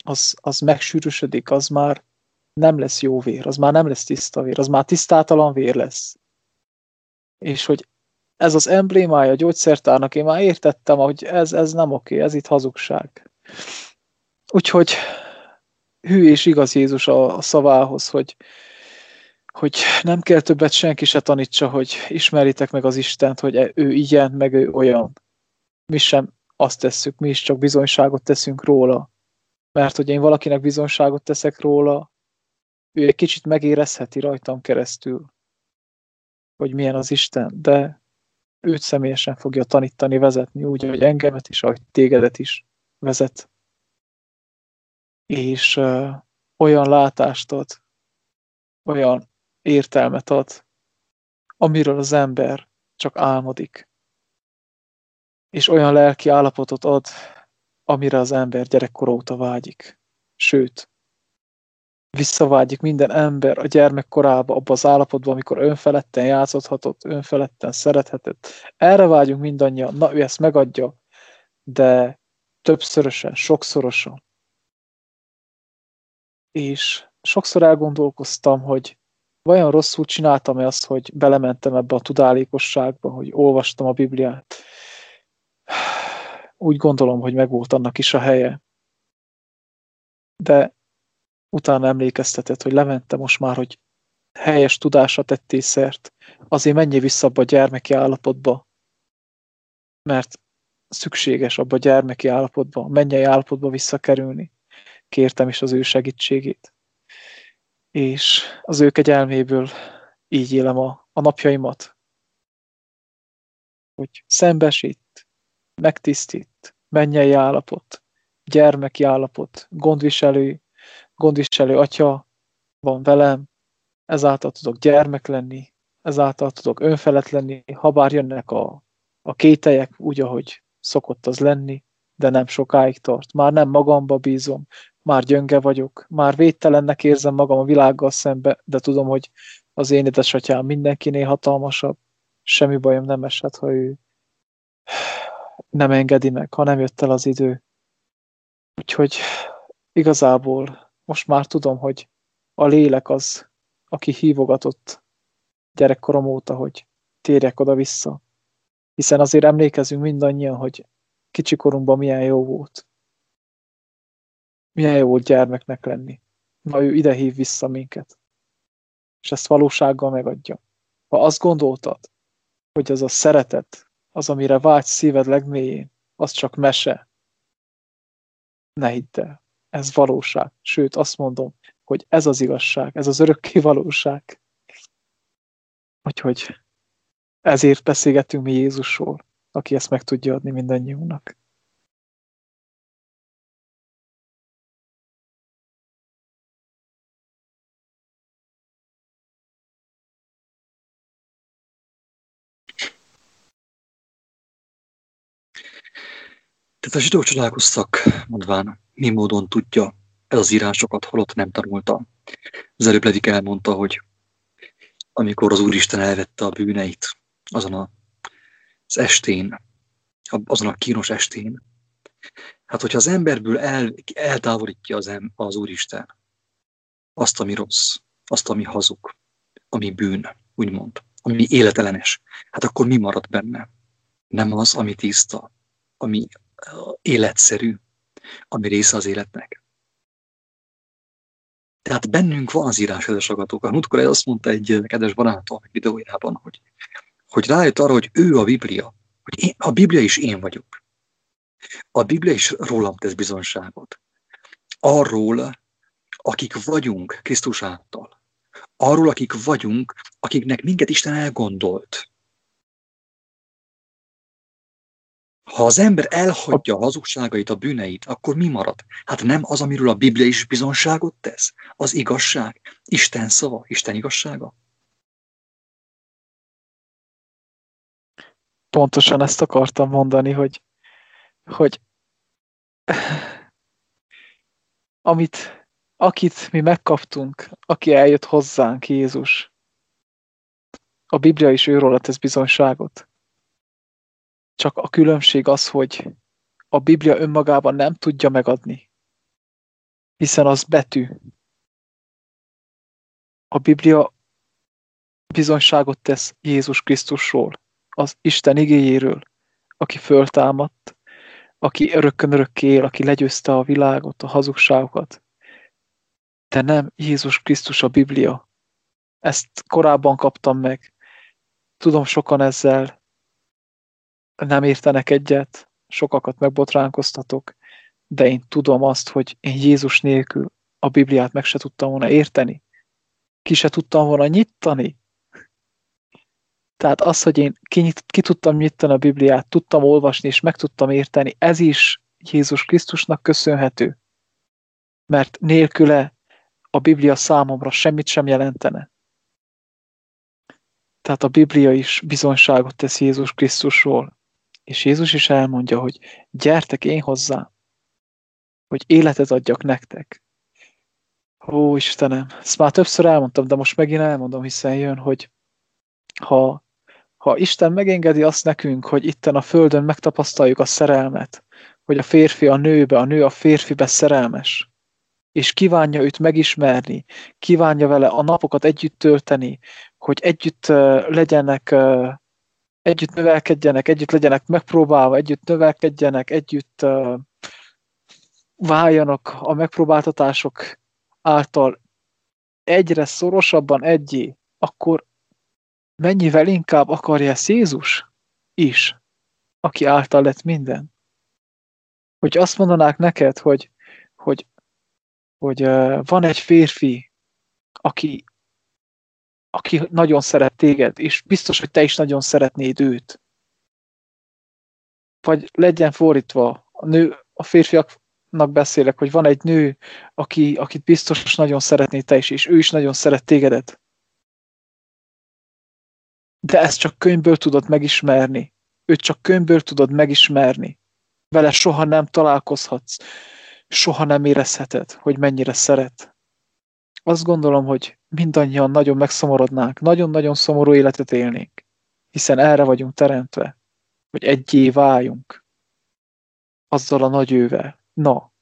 az, az megsűrűsödik, az már nem lesz jó vér, az már nem lesz tiszta vér, az már tisztátalan vér lesz. És hogy ez az emblémája a gyógyszertárnak, én már értettem, hogy ez, ez nem oké, ez itt hazugság. Úgyhogy hű és igaz Jézus a, a szavához, hogy, hogy nem kell többet senki se tanítsa, hogy ismeritek meg az Istent, hogy ő ilyen, meg ő olyan. Mi sem azt tesszük, mi is csak bizonyságot teszünk róla. Mert hogy én valakinek bizonyságot teszek róla, ő egy kicsit megérezheti rajtam keresztül, hogy milyen az Isten, de őt személyesen fogja tanítani, vezetni, úgy, hogy engemet is, ahogy tégedet is. vezet, és uh, olyan látást ad, olyan értelmet ad, amiről az ember csak álmodik. És olyan lelki állapotot ad, amire az ember gyerekkor óta vágyik. Sőt, visszavágyik minden ember a gyermekkorába, abba az állapotba, amikor önfeledten játszhatott, önfeledten szerethetett. Erre vágyunk mindannyian, na ő ezt megadja, de többszörösen, sokszorosan. És sokszor elgondolkoztam, hogy vajon rosszul csináltam-e azt, hogy belementem ebbe a tudálékosságba, hogy olvastam a Bibliát. Úgy gondolom, hogy megvolt annak is a helye. De utána emlékeztetett, hogy Levente most már, hogy helyes tudásra tettél szert, azért menj vissza abba a gyermeki állapotba, mert szükséges abba a gyermeki állapotba, mennyei állapotba visszakerülni. Kértem is az ő segítségét. És az ő kegyelméből így élem a, a napjaimat, hogy szembesít, megtisztít, mennyei állapot, gyermeki állapot, gondviselő, gondviselő atya van velem, ezáltal tudok gyermek lenni, ezáltal tudok önfelett lenni, ha bár jönnek a, a kételyek úgy, ahogy szokott az lenni, de nem sokáig tart. Már nem magamba bízom, már gyönge vagyok, már védtelennek érzem magam a világgal szembe, de tudom, hogy az én édesatyám mindenkinél hatalmasabb, semmi bajom nem esett, ha ő nem engedi meg, ha nem jött el az idő. Úgyhogy igazából most már tudom, hogy a lélek az, aki hívogatott gyerekkorom óta, hogy térjek oda-vissza. Hiszen azért emlékezünk mindannyian, hogy kicsikorunkban milyen jó volt. Milyen jó volt gyermeknek lenni. Na ő ide hív vissza minket. És ezt valósággal megadja. Ha azt gondoltad, hogy az a szeretet, az, amire vágy szíved legmélyén, az csak mese, ne hidd el ez valóság. Sőt, azt mondom, hogy ez az igazság, ez az örökké valóság. Úgyhogy ezért beszélgetünk mi Jézusról, aki ezt meg tudja adni mindannyiunknak. Tehát a zsidók csodálkoztak, mondván, mi módon tudja ez az írásokat, holott nem tanulta. Az előbb Ledik elmondta, hogy amikor az Úristen elvette a bűneit azon a, az estén, azon a kínos estén, hát hogyha az emberből el, eltávolítja az, em, az Úristen azt, ami rossz, azt, ami hazug, ami bűn, úgymond, ami életelenes, hát akkor mi marad benne? Nem az, ami tiszta, ami életszerű, ami része az életnek. Tehát bennünk van az írás, agatók. A múltkor azt mondta egy kedves barátom a videójában, hogy, hogy rájött arra, hogy ő a Biblia, hogy én, a Biblia is én vagyok. A Biblia is rólam tesz bizonságot. Arról, akik vagyunk Krisztus által. Arról, akik vagyunk, akiknek minket Isten elgondolt. Ha az ember elhagyja a hazugságait, a bűneit, akkor mi marad? Hát nem az, amiről a Biblia is bizonságot tesz? Az igazság, Isten szava, Isten igazsága? Pontosan ezt akartam mondani, hogy, hogy amit, akit mi megkaptunk, aki eljött hozzánk, Jézus, a Biblia is őról tesz bizonságot. Csak a különbség az, hogy a Biblia önmagában nem tudja megadni, hiszen az betű. A Biblia bizonyságot tesz Jézus Krisztusról, az Isten igéjéről, aki föltámadt, aki örökkön örökké él, aki legyőzte a világot, a hazugságokat. De nem Jézus Krisztus a Biblia. Ezt korábban kaptam meg. Tudom, sokan ezzel nem értenek egyet, sokakat megbotránkoztatok, de én tudom azt, hogy én Jézus nélkül a Bibliát meg se tudtam volna érteni. Ki se tudtam volna nyitani. Tehát az, hogy én ki, ki tudtam nyitani a Bibliát, tudtam olvasni és meg tudtam érteni, ez is Jézus Krisztusnak köszönhető, mert nélküle a Biblia számomra semmit sem jelentene. Tehát a Biblia is bizonyságot tesz Jézus Krisztusról, és Jézus is elmondja, hogy gyertek én hozzá, hogy életet adjak nektek. Ó, Istenem, ezt már többször elmondtam, de most megint elmondom, hiszen jön, hogy ha, ha Isten megengedi azt nekünk, hogy itten a Földön megtapasztaljuk a szerelmet, hogy a férfi a nőbe, a nő a férfibe szerelmes, és kívánja őt megismerni, kívánja vele a napokat együtt tölteni, hogy együtt legyenek, együtt növelkedjenek, együtt legyenek megpróbálva, együtt növelkedjenek, együtt uh, váljanak a megpróbáltatások által egyre szorosabban egyé, akkor mennyivel inkább akarja ezt Jézus is, aki által lett minden. Hogy azt mondanák neked, hogy, hogy, hogy uh, van egy férfi, aki, aki nagyon szeret téged, és biztos, hogy te is nagyon szeretnéd őt. Vagy legyen fordítva, a, nő, a férfiaknak beszélek, hogy van egy nő, aki, akit biztos nagyon szeretné te is, és ő is nagyon szeret tégedet de ezt csak könyvből tudod megismerni. Őt csak könyvből tudod megismerni. Vele soha nem találkozhatsz. Soha nem érezheted, hogy mennyire szeret. Azt gondolom, hogy mindannyian nagyon megszomorodnánk, nagyon-nagyon szomorú életet élnénk, hiszen erre vagyunk teremtve, hogy egyé váljunk azzal a nagy ővel. Na,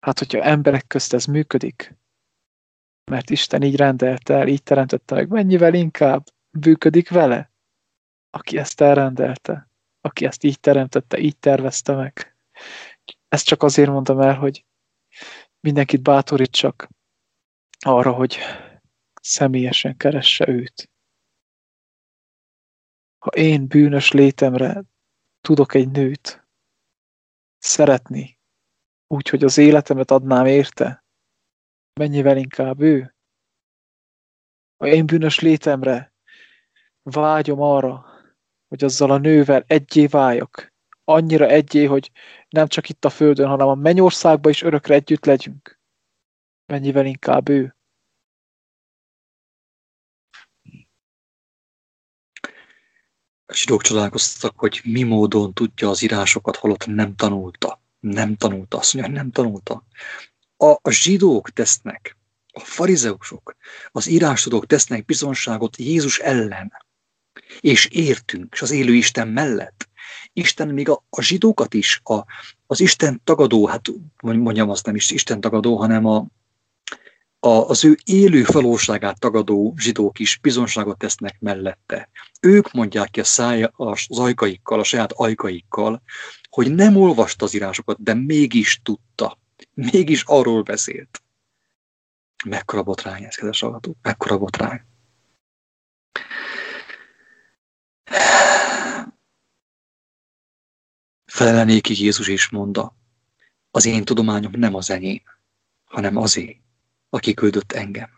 hát hogyha emberek közt ez működik, mert Isten így rendelte el, így teremtette meg, mennyivel inkább működik vele, aki ezt elrendelte, aki ezt így teremtette, így tervezte meg. Ezt csak azért mondom el, hogy mindenkit bátorítsak arra, hogy személyesen keresse őt. Ha én bűnös létemre tudok egy nőt szeretni, úgy, hogy az életemet adnám érte, mennyivel inkább ő. Ha én bűnös létemre vágyom arra, hogy azzal a nővel egyé váljak. Annyira egyé, hogy nem csak itt a Földön, hanem a mennyországban is örökre együtt legyünk. Mennyivel inkább ő. Zsidók csodálkoztak, hogy mi módon tudja az írásokat, holott nem tanulta. Nem tanulta, azt mondja, nem tanulta. A, a zsidók tesznek, a farizeusok, az írástudók tesznek bizonságot Jézus ellen és értünk, és az élő Isten mellett. Isten még a, a zsidókat is, a, az Isten tagadó, hát mondjam azt nem is Isten tagadó, hanem a, a, az ő élő valóságát tagadó zsidók is bizonságot tesznek mellette. Ők mondják ki a szája az ajkaikkal, a saját ajkaikkal, hogy nem olvasta az írásokat, de mégis tudta. Mégis arról beszélt. Mekkora botrány ez, kedves hallgatók, mekkora botrány. Felelenékig Jézus is mondta, az én tudományom nem az enyém, hanem azé, aki küldött engem.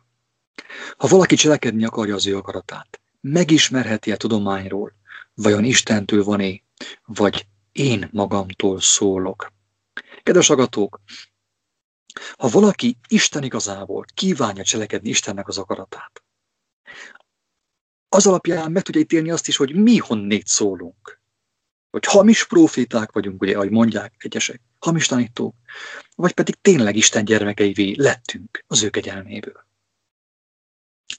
Ha valaki cselekedni akarja az ő akaratát, megismerheti a tudományról, vajon Istentől van-e, vagy én magamtól szólok. Kedves agatók, ha valaki Isten igazából kívánja cselekedni Istennek az akaratát, az alapján meg tudja ítélni azt is, hogy mi honnét szólunk. Hogy hamis proféták vagyunk, ugye, ahogy mondják egyesek, hamis tanítók, vagy pedig tényleg Isten gyermekeivé lettünk az ő kegyelméből.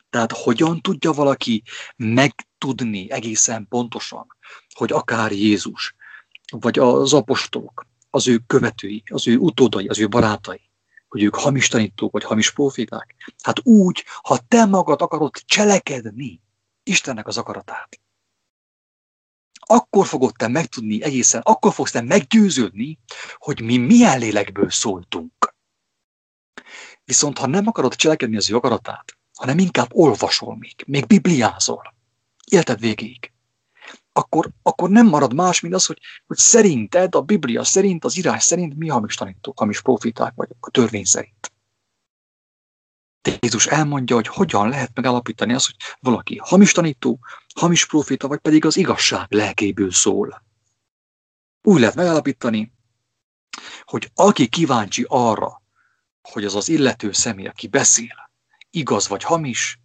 Tehát hogyan tudja valaki megtudni egészen pontosan, hogy akár Jézus, vagy az apostolok, az ő követői, az ő utódai, az ő barátai, hogy ők hamis tanítók, vagy hamis proféták. Hát úgy, ha te magad akarod cselekedni, Istennek az akaratát. Akkor fogod te megtudni egészen, akkor fogsz te meggyőződni, hogy mi milyen lélekből szóltunk. Viszont ha nem akarod cselekedni az ő akaratát, hanem inkább olvasol még, még bibliázol, életed végéig, akkor, akkor nem marad más, mint az, hogy, hogy szerinted, a Biblia szerint, az írás szerint mi hamis tanítók, hamis profiták vagyok, a törvény szerint. Jézus elmondja, hogy hogyan lehet megállapítani azt, hogy valaki hamis tanító, hamis proféta, vagy pedig az igazság lelkéből szól. Úgy lehet megállapítani, hogy aki kíváncsi arra, hogy az az illető személy, aki beszél, igaz vagy hamis,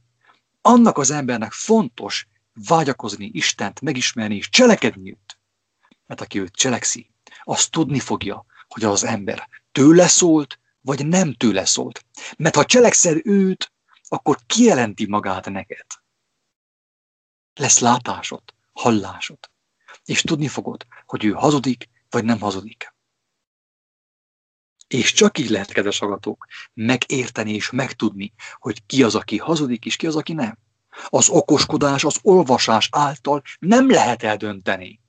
annak az embernek fontos vágyakozni Istent, megismerni és cselekedni őt. Mert aki őt cselekszi, az tudni fogja, hogy az ember tőle szólt, vagy nem tőle szólt. Mert ha cselekszed őt, akkor kijelenti magát neked. Lesz látásod, hallásod, és tudni fogod, hogy ő hazudik, vagy nem hazudik. És csak így lehet, kedves agatók, megérteni és megtudni, hogy ki az, aki hazudik, és ki az, aki nem. Az okoskodás, az olvasás által nem lehet eldönteni,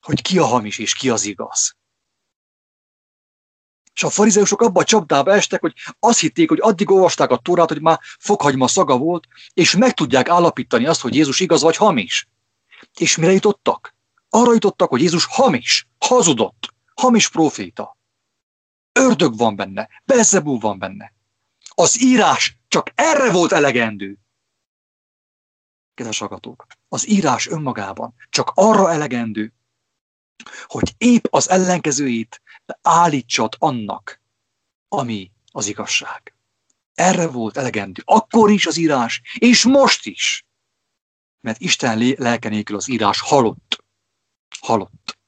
hogy ki a hamis és ki az igaz. És a farizeusok abba a csapdába estek, hogy azt hitték, hogy addig olvasták a tórát, hogy már fokhagyma szaga volt, és meg tudják állapítani azt, hogy Jézus igaz vagy hamis. És mire jutottak? Arra jutottak, hogy Jézus hamis, hazudott, hamis proféta. Ördög van benne, Belzebú van benne. Az írás csak erre volt elegendő. Kedves agatók, az írás önmagában csak arra elegendő, hogy épp az ellenkezőjét állítsad annak, ami az igazság. Erre volt elegendő. Akkor is az írás, és most is. Mert Isten lelke nélkül az írás halott. Halott.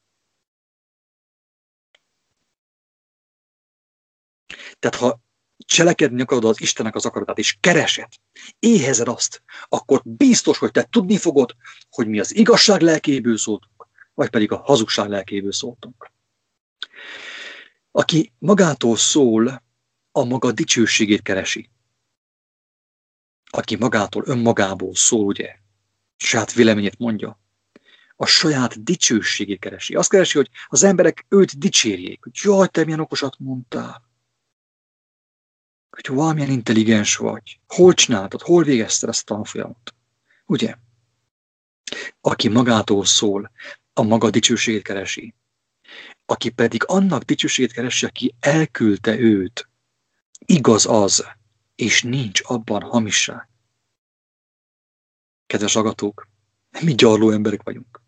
Tehát ha cselekedni akarod az Istennek az akaratát, és keresed, éhezed azt, akkor biztos, hogy te tudni fogod, hogy mi az igazság lelkéből szóltunk, vagy pedig a hazugság lelkéből szóltunk. Aki magától szól, a maga dicsőségét keresi. Aki magától, önmagából szól, ugye, saját véleményét mondja, a saját dicsőségét keresi. Azt keresi, hogy az emberek őt dicsérjék, hogy jaj, te milyen okosat mondtál. Hogy valamilyen intelligens vagy. Hol csináltad, hol végezted ezt a tanfolyamot. Ugye? Aki magától szól, a maga dicsőségét keresi aki pedig annak dicsőségét keresi, aki elküldte őt. Igaz az, és nincs abban hamisság. Kedves agatók, mi gyarló emberek vagyunk.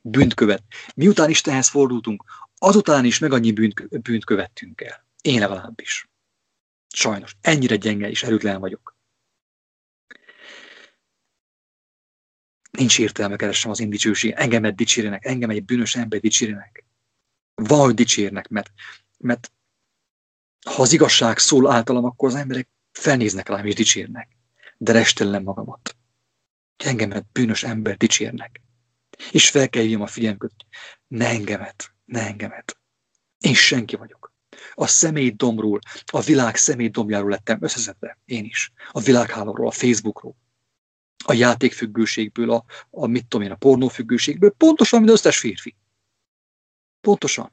Bűnt követ. Miután Istenhez fordultunk, azután is meg annyi bűnt, bűnt követtünk el. Én legalábbis. Sajnos, ennyire gyenge és erőtlen vagyok. Nincs értelme keresem az én dicsőség. Engemet dicsérjenek, engem egy bűnös ember dicsérjenek valahogy dicsérnek, mert, mert ha az igazság szól általam, akkor az emberek felnéznek rám és dicsérnek. De restellem magamat. Engemet bűnös ember dicsérnek. És fel kell a figyelmüket, ne engemet, ne engemet. Én senki vagyok. A személydomról, a világ személydomjáról lettem összeszedve, én is. A világhálóról, a Facebookról, a játékfüggőségből, a, a mit tudom én, a pornófüggőségből, pontosan, mint összes férfi. Pontosan.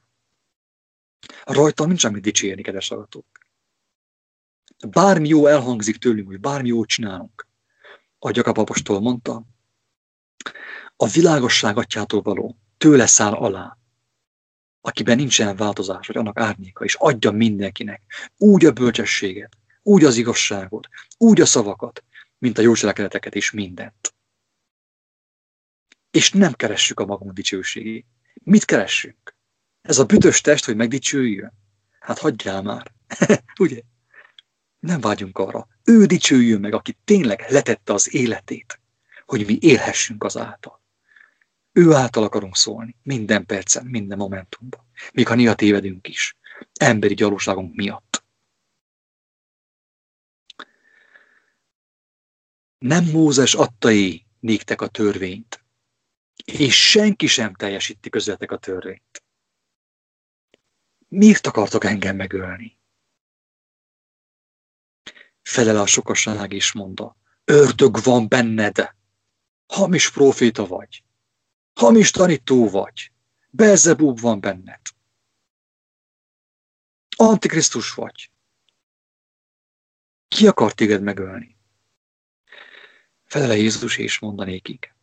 Rajtam nincs amit dicsérni, kedves hallgatók. Bármi jó elhangzik tőlünk, hogy bármi jót csinálunk, ahogy Jakab apostol mondta, a világosság atyától való tőle száll alá, akiben nincsen változás, vagy annak árnyéka, és adja mindenkinek úgy a bölcsességet, úgy az igazságot, úgy a szavakat, mint a jó cselekedeteket és mindent. És nem keressük a magunk dicsőségét. Mit keressünk? Ez a bütös test, hogy megdicsőjön? Hát hagyjál már. <laughs> Ugye? Nem vágyunk arra. Ő dicsőjön meg, aki tényleg letette az életét, hogy mi élhessünk az által. Ő által akarunk szólni, minden percen, minden momentumban. Még ha néha tévedünk is. Emberi gyalóságunk miatt. Nem Mózes adtai néktek a törvényt, és senki sem teljesíti közvetek a törvényt. Miért akartok engem megölni? Felel a sokaság is mondta, ördög van benned, hamis proféta vagy, hamis tanító vagy, Belzebub van benned, antikrisztus vagy. Ki akar téged megölni? Felele Jézus és mondanékig.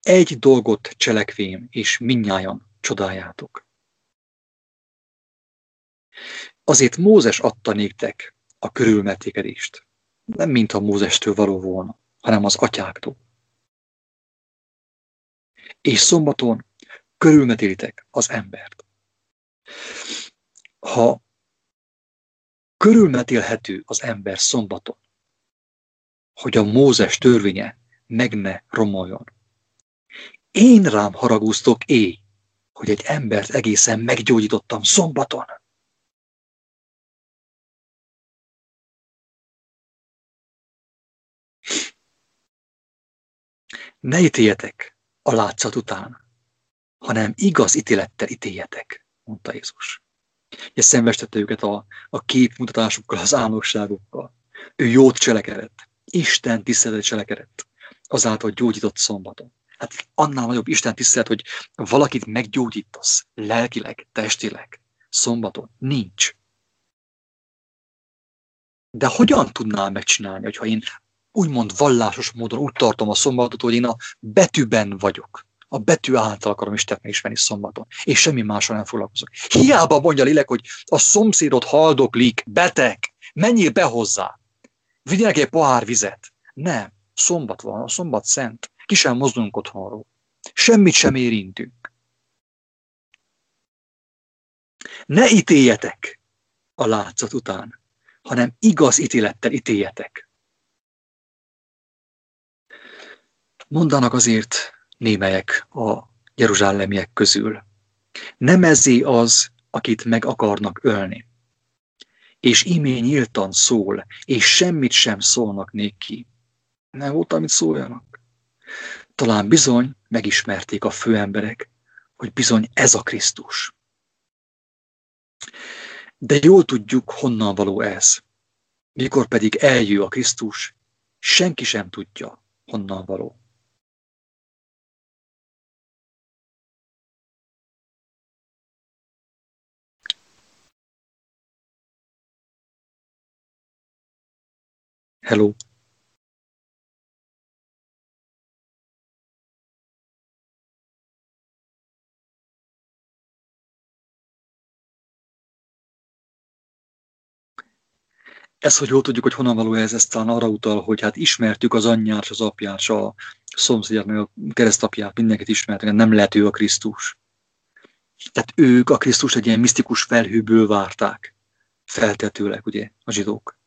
Egy dolgot cselekvém, és minnyájan csodáljátok. Azért Mózes adta néktek a körülmetékedést. Nem mintha Mózestől való volna, hanem az atyáktól. És szombaton körülmetélitek az embert. Ha körülmetélhető az ember szombaton, hogy a Mózes törvénye meg ne romoljon. Én rám haragúztok éj, hogy egy embert egészen meggyógyítottam szombaton. Ne ítéljetek a látszat után, hanem igaz ítélettel ítéljetek, mondta Jézus. És szembestette őket a, a képmutatásokkal, az álmokságokkal. Ő jót cselekedett, Isten tiszteletet cselekedett, azáltal gyógyított szombaton. Hát annál nagyobb Isten tisztelet, hogy valakit meggyógyítasz lelkileg, testileg, szombaton. Nincs. De hogyan tudnám megcsinálni, hogyha én úgymond vallásos módon úgy tartom a szombatot, hogy én a betűben vagyok. A betű által akarom Istent megismerni szombaton. És semmi mással nem foglalkozok. Hiába mondja a lélek, hogy a szomszédot haldoklik, beteg, menjél be hozzá. Vigyenek egy pohár vizet. Nem. Szombat van, a szombat szent. Ki sem mozdulunk otthonról. Semmit sem érintünk. Ne ítéljetek a látszat után, hanem igaz ítélettel ítéljetek. Mondanak azért némelyek a jeruzsálemiek közül. Nem ezé az, akit meg akarnak ölni. És imé nyíltan szól, és semmit sem szólnak néki. Nem volt, amit szóljanak. Talán bizony megismerték a főemberek, hogy bizony ez a Krisztus. De jól tudjuk, honnan való ez. Mikor pedig eljő a Krisztus, senki sem tudja, honnan való. Hello. Ez, hogy jól tudjuk, hogy honnan való ez, ez talán arra utal, hogy hát ismertük az anyját, az apját, a szomszédját, meg a keresztapját, mindenkit ismertük, nem lehet ő a Krisztus. Tehát ők a Krisztus egy ilyen misztikus felhőből várták, feltetőleg, ugye, a zsidók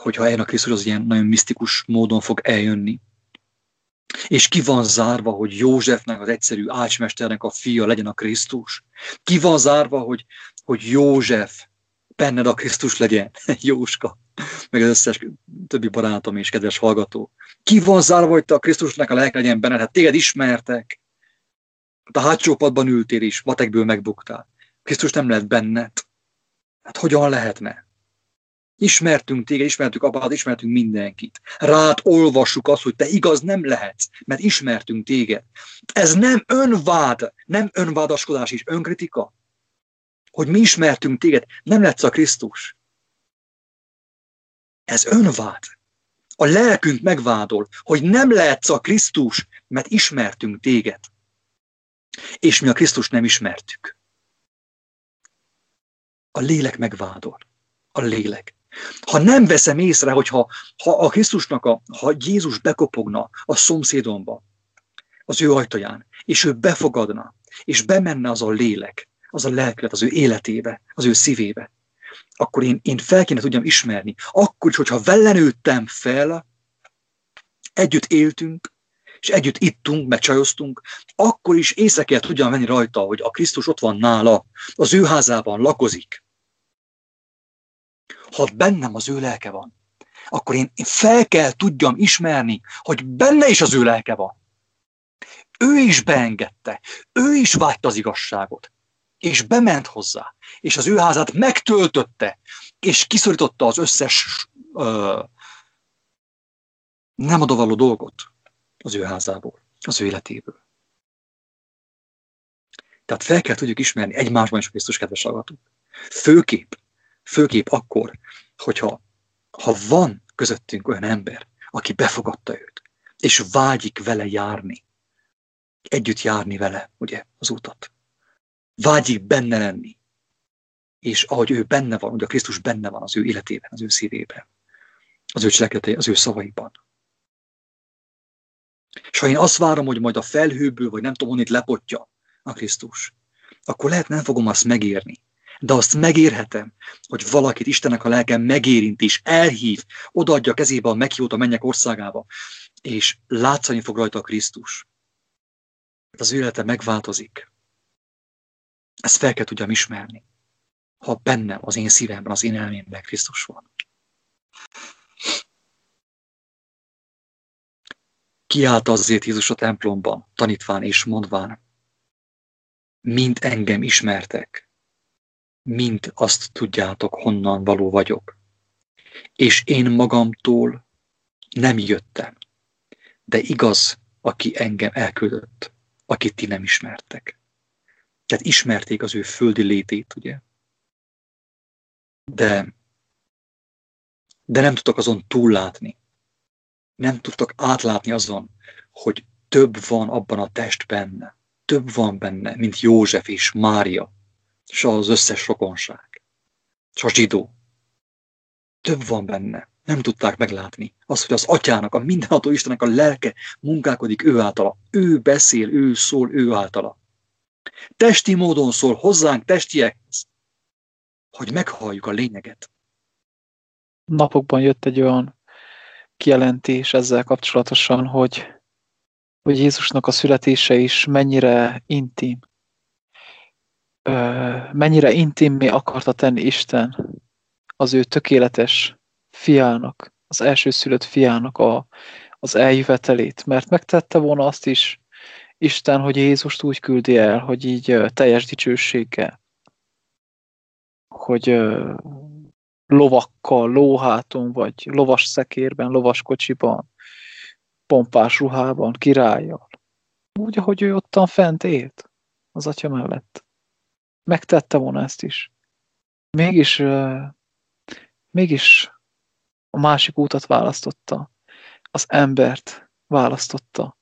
hogyha eljön a Krisztus, az ilyen nagyon misztikus módon fog eljönni. És ki van zárva, hogy Józsefnek, az egyszerű ácsmesternek a fia legyen a Krisztus? Ki van zárva, hogy, hogy József benned a Krisztus legyen? <laughs> Jóska, meg az összes többi barátom és kedves hallgató. Ki van zárva, hogy te a Krisztusnak a lelke legyen benned? Hát téged ismertek. A hátsó padban ültél is, matekből megbuktál. Krisztus nem lett benned. Hát hogyan lehetne? Ismertünk téged, ismertük apád, ismertünk mindenkit. Rád olvassuk azt, hogy te igaz nem lehetsz, mert ismertünk téged. Ez nem önvád, nem önvádaskodás és önkritika. Hogy mi ismertünk téged, nem lehetsz a Krisztus. Ez önvád. A lelkünk megvádol, hogy nem lehetsz a Krisztus, mert ismertünk téged. És mi a Krisztus nem ismertük. A lélek megvádol. A lélek. Ha nem veszem észre, hogy ha, ha a Krisztusnak, a, ha Jézus bekopogna a szomszédomba, az ő ajtaján, és ő befogadna, és bemenne az a lélek, az a lelkület az ő életébe, az ő szívébe, akkor én, én fel kéne tudjam ismerni. Akkor is, hogyha vele nőttem fel, együtt éltünk, és együtt ittunk, meg csajoztunk, akkor is észre kell tudjam venni rajta, hogy a Krisztus ott van nála, az ő házában lakozik ha bennem az ő lelke van, akkor én, én fel kell tudjam ismerni, hogy benne is az ő lelke van. Ő is beengedte, ő is vágyta az igazságot, és bement hozzá, és az ő házát megtöltötte, és kiszorította az összes ö, nem odavaló dolgot az ő házából, az ő életéből. Tehát fel kell tudjuk ismerni egymásban is a Krisztus kedves hallgatók. Főkép Főképp akkor, hogyha ha van közöttünk olyan ember, aki befogadta őt, és vágyik vele járni, együtt járni vele, ugye, az utat. Vágyik benne lenni. És ahogy ő benne van, ugye Krisztus benne van az ő életében, az ő szívében, az ő cselekedetei, az ő szavaiban. És ha én azt várom, hogy majd a felhőből, vagy nem tudom, honnét lepotja a Krisztus, akkor lehet nem fogom azt megérni. De azt megérhetem, hogy valakit Istennek a lelkem megérint és elhív, odaadja kezébe a meghívót a mennyek országába, és látszani fog rajta a Krisztus. Az élete megváltozik. Ezt fel kell tudjam ismerni, ha bennem, az én szívemben, az én elmémben Krisztus van. Kiállt azért Jézus a templomban, tanítván és mondván, mind engem ismertek, mind azt tudjátok, honnan való vagyok. És én magamtól nem jöttem, de igaz, aki engem elküldött, akit ti nem ismertek. Tehát ismerték az ő földi létét, ugye? De, de nem tudtak azon túllátni. Nem tudtak átlátni azon, hogy több van abban a testben, több van benne, mint József és Mária, és az összes rokonság, és a zsidó. Több van benne. Nem tudták meglátni az, hogy az atyának, a mindenható Istennek a lelke munkálkodik ő általa. Ő beszél, ő szól, ő általa. Testi módon szól hozzánk, testiekhez, hogy meghalljuk a lényeget. Napokban jött egy olyan kijelentés ezzel kapcsolatosan, hogy hogy Jézusnak a születése is mennyire intim. Mennyire intimmé akarta tenni Isten az ő tökéletes fiának, az első szülött fiának a, az eljövetelét, mert megtette volna azt is Isten, hogy Jézust úgy küldi el, hogy így teljes dicsőséggel, hogy lovakkal, lóháton, vagy lovas szekérben, lovas kocsiban, pompás ruhában, királlyal. Úgy, ahogy ő ottan fent élt az atya mellett. Megtette volna ezt is. Mégis, mégis a másik útat választotta. Az embert választotta.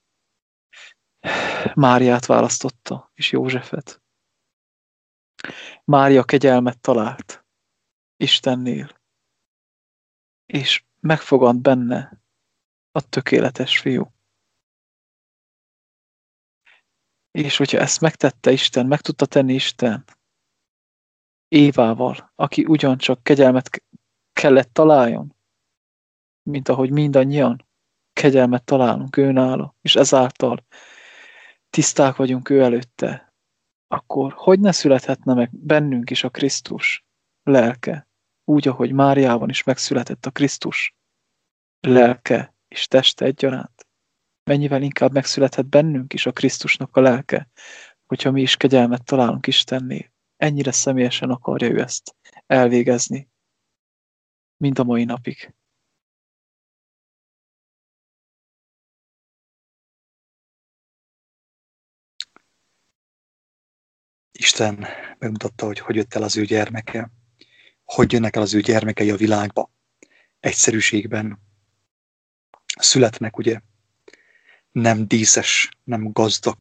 Máriát választotta, és Józsefet. Mária kegyelmet talált Istennél, és megfogant benne a tökéletes fiú. És hogyha ezt megtette Isten, meg tudta tenni Isten Évával, aki ugyancsak kegyelmet kellett találjon, mint ahogy mindannyian kegyelmet találunk ő és ezáltal tiszták vagyunk ő előtte, akkor hogy ne születhetne meg bennünk is a Krisztus lelke, úgy, ahogy Máriában is megszületett a Krisztus lelke, és teste egyaránt. Mennyivel inkább megszülethet bennünk is a Krisztusnak a lelke, hogyha mi is kegyelmet találunk Istennél. Ennyire személyesen akarja ő ezt elvégezni, mind a mai napig. Isten megmutatta, hogy hogy jött el az ő gyermeke, hogy jönnek el az ő gyermekei a világba. Egyszerűségben, születnek, ugye, nem díszes, nem gazdag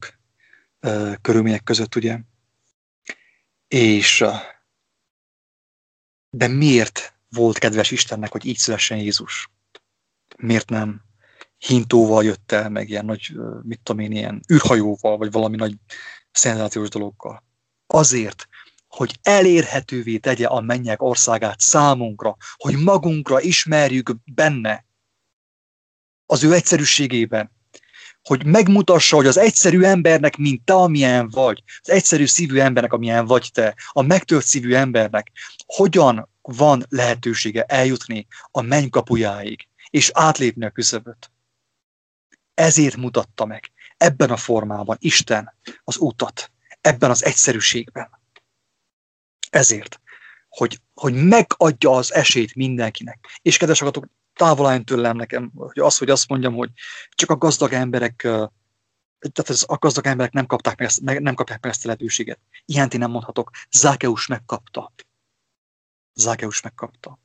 uh, körülmények között, ugye. És de miért volt kedves Istennek, hogy így szülessen Jézus? Miért nem hintóval jött el, meg ilyen nagy, mit tudom én, ilyen űrhajóval, vagy valami nagy szenzációs dologgal? Azért, hogy elérhetővé tegye a mennyek országát számunkra, hogy magunkra ismerjük benne, az ő egyszerűségében. Hogy megmutassa, hogy az egyszerű embernek, mint te, amilyen vagy, az egyszerű szívű embernek, amilyen vagy te, a megtört szívű embernek, hogyan van lehetősége eljutni a mennykapujáig, és átlépni a küszöböt. Ezért mutatta meg ebben a formában Isten az utat, ebben az egyszerűségben. Ezért, hogy, hogy megadja az esélyt mindenkinek. És kedves agatok, távol álljon tőlem nekem, hogy az, hogy azt mondjam, hogy csak a gazdag emberek, tehát ez, a gazdag emberek nem kapták meg ezt, nem kapták meg ezt a lehetőséget. Ilyent én nem mondhatok. Zákeus megkapta. Zákeus megkapta.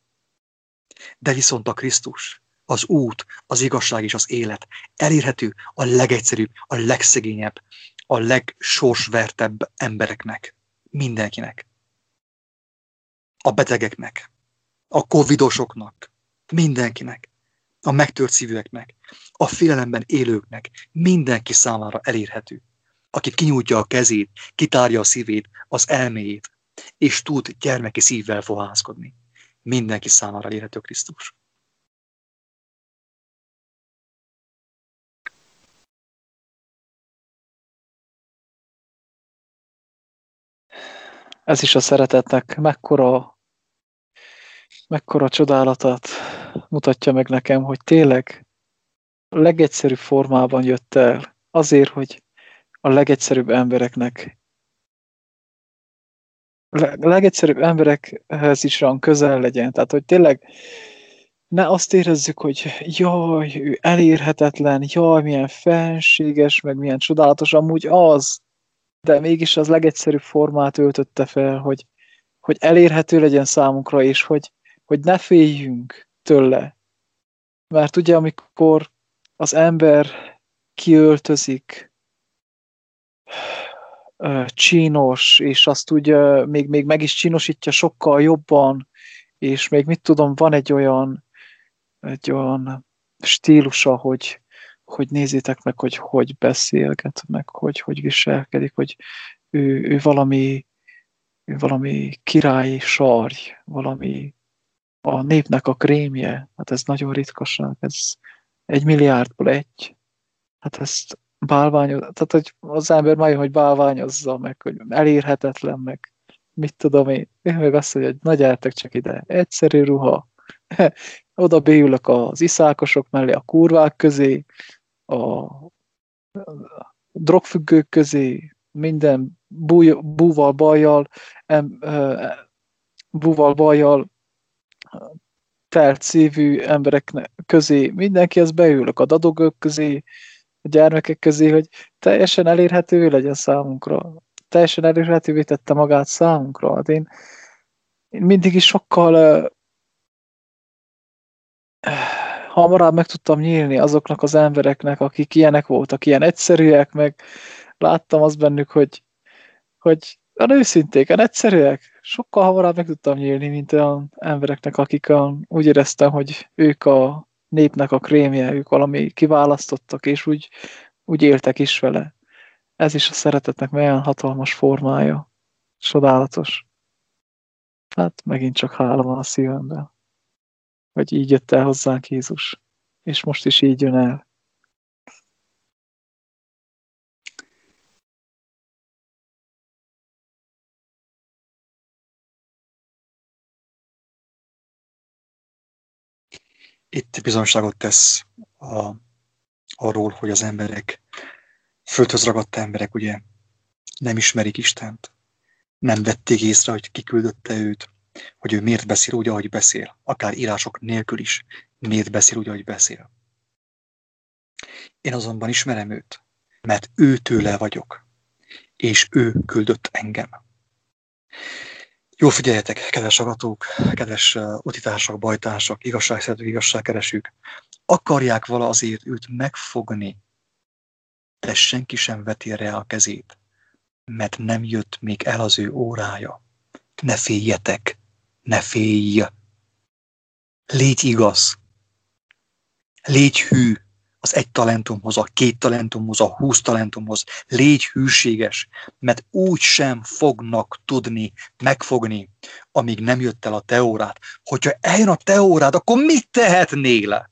De viszont a Krisztus, az út, az igazság és az élet elérhető a legegyszerűbb, a legszegényebb, a legsorsvertebb embereknek, mindenkinek. A betegeknek, a covidosoknak, Mindenkinek. A megtört szívűeknek, a félelemben élőknek, mindenki számára elérhető. aki kinyújtja a kezét, kitárja a szívét, az elméjét, és tud gyermeki szívvel fohászkodni. Mindenki számára elérhető Krisztus. Ez is a szeretetnek mekkora, mekkora csodálatot mutatja meg nekem, hogy tényleg a legegyszerűbb formában jött el, azért, hogy a legegyszerűbb embereknek a legegyszerűbb emberekhez is olyan közel legyen. Tehát, hogy tényleg ne azt érezzük, hogy jaj, ő elérhetetlen, jaj, milyen fenséges, meg milyen csodálatos, amúgy az, de mégis az legegyszerűbb formát öltötte fel, hogy, hogy elérhető legyen számunkra, és hogy, hogy ne féljünk tőle. Mert ugye, amikor az ember kiöltözik, csínos, és azt úgy még, még meg is csinosítja sokkal jobban, és még mit tudom, van egy olyan, egy olyan stílusa, hogy, hogy nézzétek meg, hogy hogy beszélget, meg hogy hogy viselkedik, hogy ő, ő valami, ő valami királyi sarj, valami a népnek a krémje, hát ez nagyon ritkaság, ez egy milliárdból egy. Hát ezt bálványoz, tehát hogy az ember majd, hogy bálványozza meg, hogy elérhetetlen, meg mit tudom én. Én meg azt hogy na gyertek csak ide, egyszerű ruha. <laughs> Oda beülök az iszákosok mellé, a kurvák közé, a drogfüggők közé, minden búj, búval, bajjal, em, búval, bajjal telt szívű emberek közé, mindenki az beülök a dadogők közé, a gyermekek közé, hogy teljesen elérhető legyen számunkra. Teljesen elérhetővé tette magát számunkra. Hát én, én mindig is sokkal uh, hamarabb meg tudtam nyílni azoknak az embereknek, akik ilyenek voltak, ilyen egyszerűek, meg láttam azt bennük, hogy, hogy a őszinték, a egyszerűek, sokkal hamarabb meg tudtam nyílni, mint olyan embereknek, akik olyan, úgy éreztem, hogy ők a népnek a krémje, ők valami kiválasztottak, és úgy, úgy éltek is vele. Ez is a szeretetnek olyan hatalmas formája. Csodálatos. Hát megint csak hála van a szívemben, hogy így jött el hozzánk Jézus, és most is így jön el. Itt bizonságot tesz a, arról, hogy az emberek, földhöz ragadt emberek ugye nem ismerik Istent, nem vették észre, hogy kiküldötte őt, hogy ő miért beszél úgy, ahogy beszél, akár írások nélkül is, miért beszél úgy, ahogy beszél. Én azonban ismerem őt, mert ő tőle vagyok, és ő küldött engem. Jó figyeljetek, kedves agatók, kedves utitársak, bajtársak, igazságszeretők, igazságkeresők. Akarják vala azért őt megfogni, de senki sem veti rá a kezét, mert nem jött még el az ő órája. Ne féljetek, ne félj! Légy igaz, légy hű, az egy talentumhoz, a két talentumhoz, a húsz talentumhoz. Légy hűséges, mert úgy sem fognak tudni megfogni, amíg nem jött el a teórát. Hogyha eljön a teórád, akkor mit tehetnél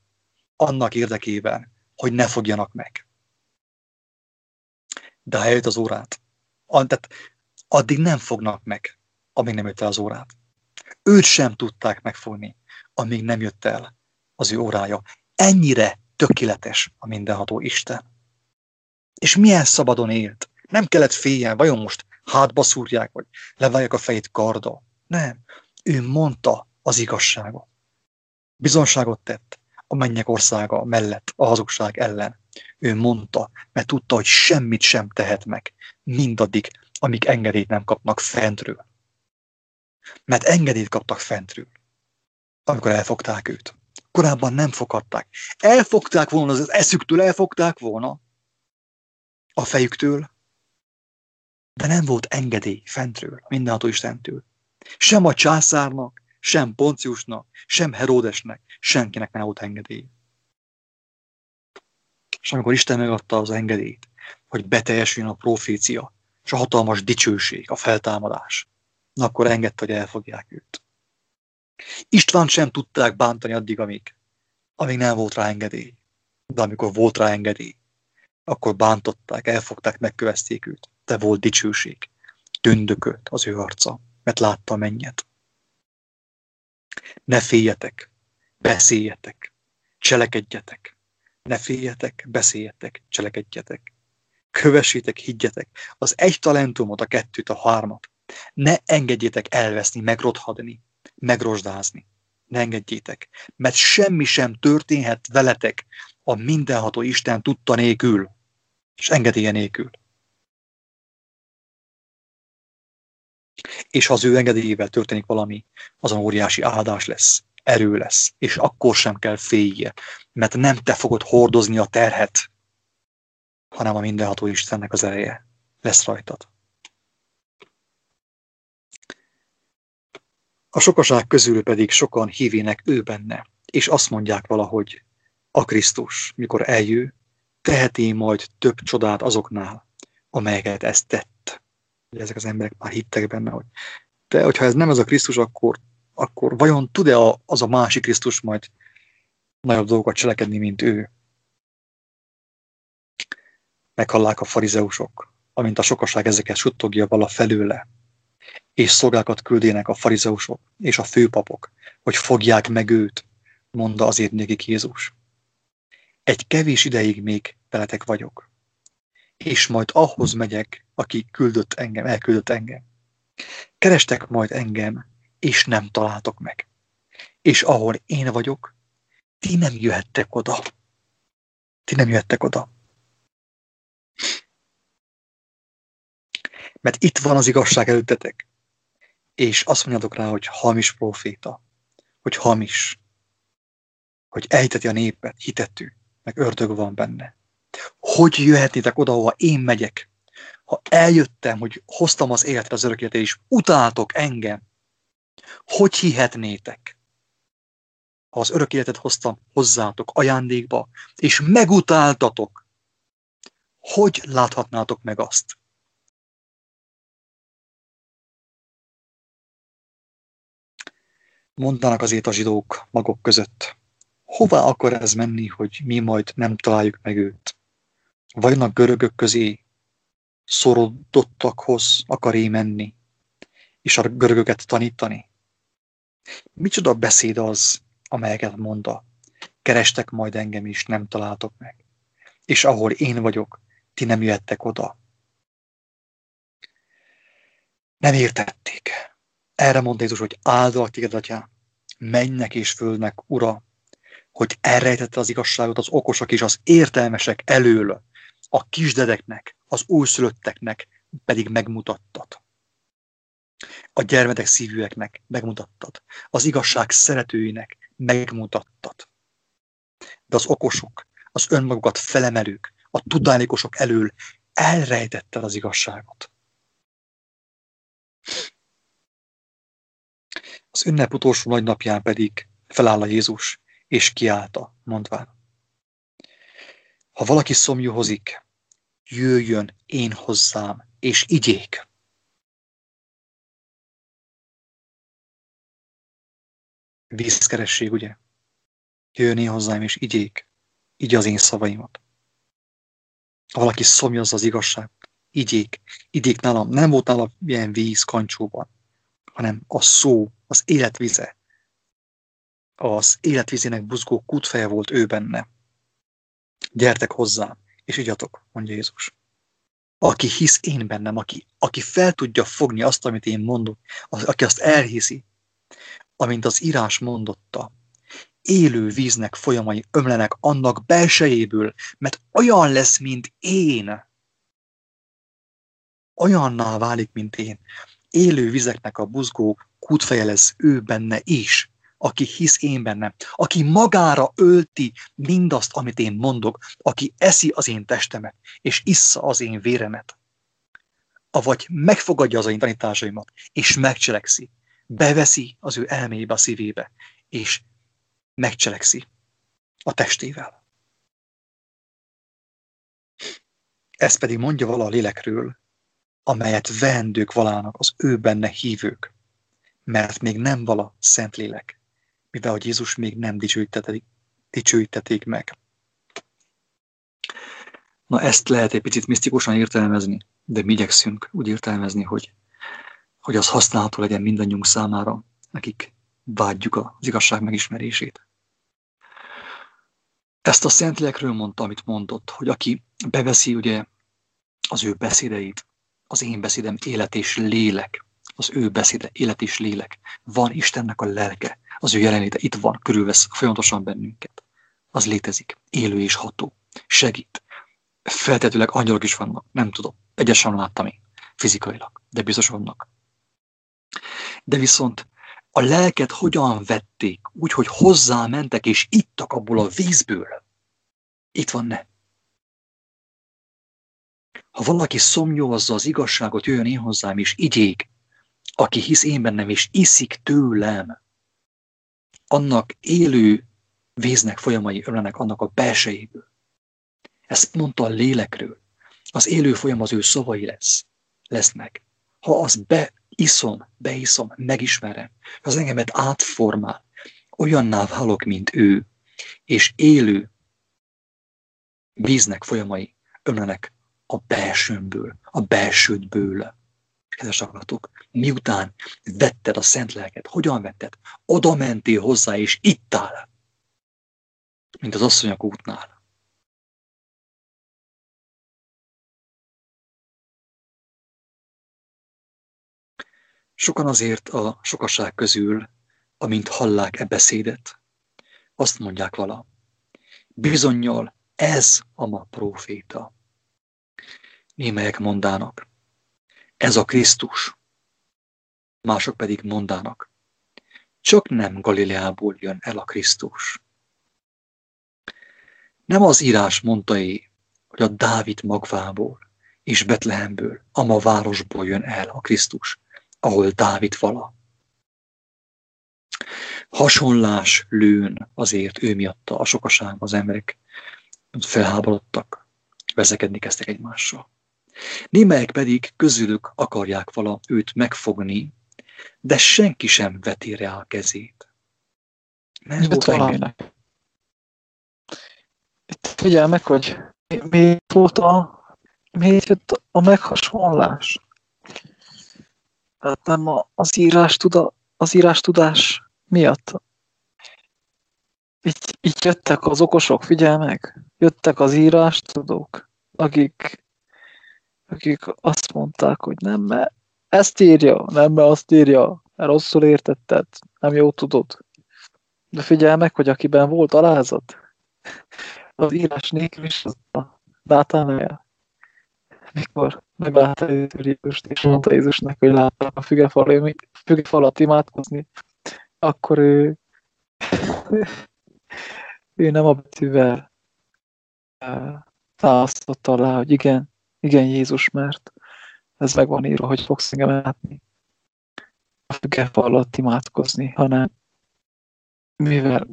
annak érdekében, hogy ne fogjanak meg? De ha eljött az órát, tehát addig nem fognak meg, amíg nem jött el az órát. Őt sem tudták megfogni, amíg nem jött el az ő órája. Ennyire tökéletes a mindenható Isten. És milyen szabadon élt. Nem kellett féljen, vajon most hátba szúrják, vagy leválják a fejét karda. Nem. Ő mondta az igazságot. Bizonságot tett a mennyek országa mellett, a hazugság ellen. Ő mondta, mert tudta, hogy semmit sem tehet meg, mindaddig, amíg engedélyt nem kapnak fentről. Mert engedélyt kaptak fentről, amikor elfogták őt korábban nem fogadták. Elfogták volna az eszüktől, elfogták volna a fejüktől, de nem volt engedély fentről, mindenható Istentől. Sem a császárnak, sem Ponciusnak, sem Heródesnek, senkinek nem volt engedély. És amikor Isten megadta az engedélyt, hogy beteljesüljön a profécia, és a hatalmas dicsőség, a feltámadás. Na akkor engedte, hogy elfogják őt. István sem tudták bántani addig, amíg, amíg nem volt rá engedély. De amikor volt rá engedély, akkor bántották, elfogták, megkövezték őt. De volt dicsőség. Tündökölt az ő arca, mert látta a mennyet. Ne féljetek, beszéljetek, cselekedjetek. Ne féljetek, beszéljetek, cselekedjetek. Kövessétek, higgyetek az egy talentumot, a kettőt, a hármat. Ne engedjétek elveszni, megrothadni, megrosdázni. Ne engedjétek, mert semmi sem történhet veletek a mindenható Isten tudta nélkül, és engedélye nélkül. És ha az ő engedélyével történik valami, azon óriási áldás lesz, erő lesz, és akkor sem kell félje, mert nem te fogod hordozni a terhet, hanem a mindenható Istennek az ereje lesz rajtad. A sokaság közül pedig sokan hívének ő benne, és azt mondják valahogy, a Krisztus, mikor eljő, teheti majd több csodát azoknál, amelyeket ezt tett. Ugye ezek az emberek már hittek benne, hogy de hogyha ez nem az a Krisztus, akkor, akkor vajon tud-e az a másik Krisztus majd nagyobb dolgokat cselekedni, mint ő? Meghallák a farizeusok, amint a sokaság ezeket suttogja vala felőle, és szolgákat küldének a farizeusok és a főpapok, hogy fogják meg őt, mondta azért nekik Jézus. Egy kevés ideig még veletek vagyok, és majd ahhoz megyek, aki küldött engem, elküldött engem. Kerestek majd engem, és nem találtok meg. És ahol én vagyok, ti nem jöhettek oda. Ti nem jöhettek oda. Mert itt van az igazság előttetek. És azt mondjátok rá, hogy hamis proféta, hogy hamis, hogy ejteti a népet, hitetű, meg ördög van benne. Hogy jöhetnétek oda, ahova én megyek? Ha eljöttem, hogy hoztam az életre az örök életet, és utáltok engem, hogy hihetnétek? Ha az örök életet hoztam hozzátok ajándékba, és megutáltatok, hogy láthatnátok meg azt? Mondanak azért a zsidók maguk között. Hová akar ez menni, hogy mi majd nem találjuk meg őt? Vajon a görögök közé szorodottakhoz akar -e menni, és a görögöket tanítani? Micsoda beszéd az, amelyeket mondta. Kerestek majd engem is, nem találtok meg. És ahol én vagyok, ti nem jöttek oda. Nem értették. Erre mondta Jézus, hogy áldalak téged, atyám, mennek és földnek, ura, hogy elrejtette az igazságot az okosok és az értelmesek elől, a kisdedeknek, az újszülötteknek pedig megmutattad. A gyermetek szívűeknek megmutattad. Az igazság szeretőinek megmutattad. De az okosok, az önmagukat felemelők, a tudálékosok elől elrejtetted az igazságot. Az ünnep utolsó nagy napján pedig feláll a Jézus, és kiállta, mondván. Ha valaki szomjuhozik, jöjjön én hozzám, és igyék. Vízkeresség, ugye? Jöjjön én hozzám, és igyék. Így az én szavaimat. Ha valaki szomjazza az igazság, igyék. Igyék nálam. Nem volt nálam ilyen víz kancsóban, hanem a szó, az életvize, az életvízének buzgó kútfeje volt ő benne. Gyertek hozzám, és igyatok, mondja Jézus. Aki hisz én bennem, aki, aki fel tudja fogni azt, amit én mondok, az, aki azt elhiszi, amint az írás mondotta, élő víznek folyamai ömlenek annak belsejéből, mert olyan lesz, mint én. Olyanná válik, mint én. Élő vizeknek a buzgó kútfeje lesz ő benne is aki hisz én bennem, aki magára ölti mindazt, amit én mondok, aki eszi az én testemet, és issza az én véremet, avagy megfogadja az én tanításaimat, és megcselekszi, beveszi az ő elmébe, a szívébe, és megcselekszi a testével. Ez pedig mondja vala a lélekről, amelyet veendők valának az ő benne hívők, mert még nem vala szent lélek, mivel hogy Jézus még nem dicsőítetik, dicsőítetik meg. Na ezt lehet egy picit misztikusan értelmezni, de mi igyekszünk úgy értelmezni, hogy, hogy az használható legyen mindannyiunk számára, akik vágyjuk az igazság megismerését. Ezt a Szentlélekről mondta, amit mondott, hogy aki beveszi ugye az ő beszédeit, az én beszédem élet és lélek, az ő beszéde élet és lélek, van Istennek a lelke, az ő jelenléte itt van, körülvesz folyamatosan bennünket. Az létezik, élő és ható, segít. Feltetőleg angyalok is vannak, nem tudom, egyesen láttam én, fizikailag, de biztos vannak. De viszont a lelket hogyan vették, úgy, hogy hozzá mentek és ittak abból a vízből. Itt van ne. Ha valaki szomjózza az igazságot, jöjjön én hozzám és igyék, aki hisz én bennem és iszik tőlem, annak élő víznek folyamai ömlenek annak a belsejéből. Ezt mondta a lélekről. Az élő folyam az ő szavai lesz, lesznek. Ha az be iszom, beiszom, megismerem, az engemet átformál, olyanná válok, mint ő, és élő víznek folyamai ömlenek a belsőmből, a belsődből. Kedves hallgatók, miután vetted a szent lelket, hogyan vetted? Oda mentél hozzá, és ittál, mint az asszonyok útnál. Sokan azért a sokaság közül, amint hallák e beszédet, azt mondják vala. Bizonyal ez a ma próféta. Némelyek mondának, ez a Krisztus. Mások pedig mondának, csak nem Galileából jön el a Krisztus. Nem az írás mondta -e, hogy a Dávid magvából és Betlehemből, a ma városból jön el a Krisztus, ahol Dávid vala. Hasonlás lőn azért ő miatta a sokaság, az emberek felháborodtak, vezekedni kezdtek egymással. Némelyek pedig közülük akarják vala őt megfogni, de senki sem veti rá a kezét. Nem volt valaminek. Itt figyelj meg, hogy mi volt a, miért jött a meghasonlás? Tehát nem az írás, tuda, az írás tudás miatt. Így, így jöttek az okosok, figyelj meg, jöttek az írás tudók, akik, akik azt mondták, hogy nem, mert ezt írja, nem, mert azt írja, mert rosszul értetted, nem jó tudod. De figyelj meg, hogy akiben volt alázat, az írás nélkül is az a Nátánál mikor meglátta Jézust, és mondta Jézusnak, hogy látta a fügefal, fügefalat imádkozni, akkor ő, ő nem a betűvel támasztotta alá, hogy igen, igen Jézus, mert ez meg van írva, hogy fogsz engem látni. A fügefal alatt imádkozni, hanem mivel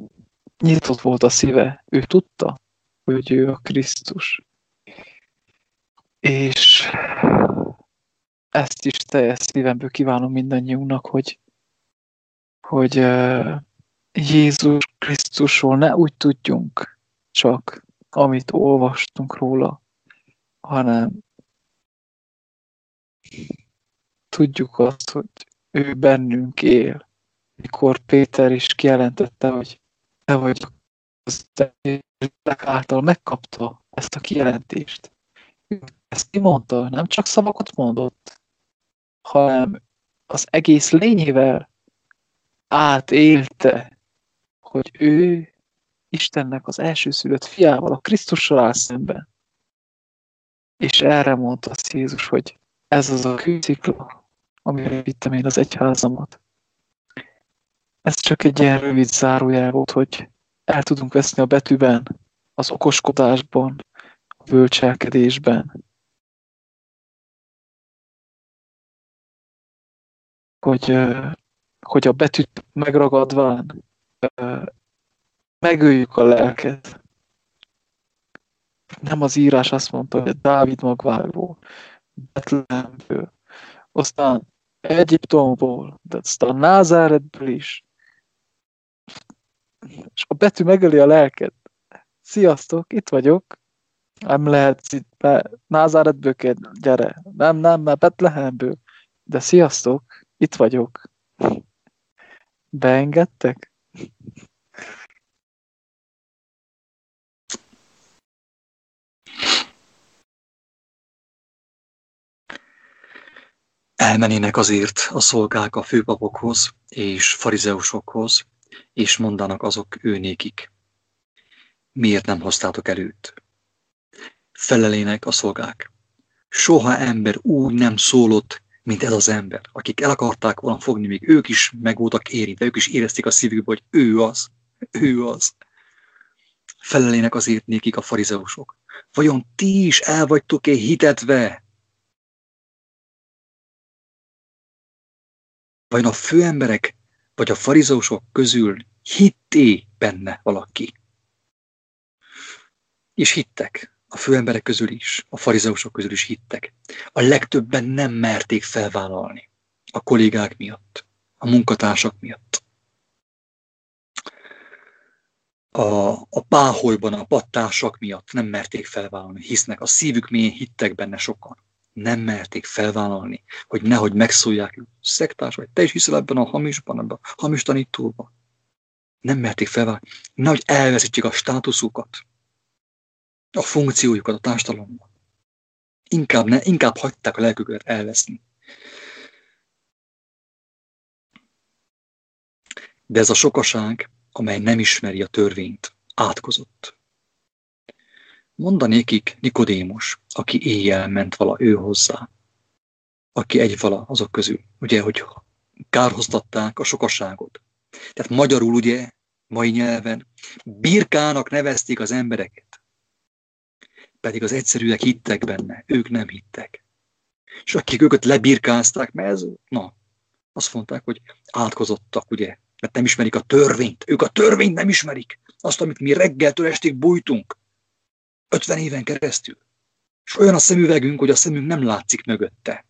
nyitott volt a szíve, ő tudta, hogy ő a Krisztus. És ezt is teljes szívemből kívánom mindannyiunknak, hogy, hogy Jézus Krisztusról ne úgy tudjunk csak, amit olvastunk róla, hanem tudjuk azt, hogy ő bennünk él. Mikor Péter is kijelentette, hogy te vagy az által megkapta ezt a kijelentést ezt kimondta, nem csak szavakat mondott, hanem az egész lényével átélte, hogy ő Istennek az elsőszülött fiával, a Krisztussal áll szemben. És erre mondta az Jézus, hogy ez az a kőszikla, amire vittem én az egyházamat. Ez csak egy ilyen rövid zárójel volt, hogy el tudunk veszni a betűben, az okoskodásban, a bölcselkedésben, hogy, hogy a betűt megragadván megöljük a lelket. Nem az írás azt mondta, hogy Dávid magvából, Betlehemből, aztán Egyiptomból, de aztán Názáretből is. És a betű megöli a lelket. Sziasztok, itt vagyok. Nem lehetsz itt be. Názáretből kell, gyere. Nem, nem, mert Betlehemből. De sziasztok, itt vagyok. Beengedtek? Elmenének azért a szolgák a főpapokhoz és farizeusokhoz, és mondanak azok őnékik. Miért nem hoztátok előtt? Felelének a szolgák. Soha ember úgy nem szólott, mint ez az ember, akik el akarták volna fogni, még ők is meg voltak érintve, ők is érezték a szívükbe, hogy ő az, ő az. Felelének azért nékik a farizeusok. Vajon ti is el vagytok-e hitetve Vajon a főemberek vagy a farizeusok közül hitté benne valaki? És hittek. A főemberek közül is, a farizeusok közül is hittek. A legtöbben nem merték felvállalni. A kollégák miatt, a munkatársak miatt. A, a páholyban a pattársak miatt nem merték felvállalni, hisznek, a szívük mélyén hittek benne sokan nem merték felvállalni, hogy nehogy megszólják, szektás vagy, te is hiszel ebben a hamisban, ebben a hamis tanítóban. Nem merték felvállalni, nehogy elveszítsék a státuszukat, a funkciójukat a társadalomban. Inkább, ne, inkább hagyták a lelküket elveszni. De ez a sokaság, amely nem ismeri a törvényt, átkozott. Mondanékik Nikodémus, aki éjjel ment vala ő hozzá, aki egy vala azok közül, ugye, hogy kárhoztatták a sokaságot. Tehát magyarul ugye, mai nyelven, birkának nevezték az embereket. Pedig az egyszerűek hittek benne, ők nem hittek. És akik őket lebirkázták, mert ez, na, azt mondták, hogy átkozottak, ugye, mert nem ismerik a törvényt. Ők a törvényt nem ismerik. Azt, amit mi reggeltől estig bújtunk. 50 éven keresztül. És olyan a szemüvegünk, hogy a szemünk nem látszik mögötte.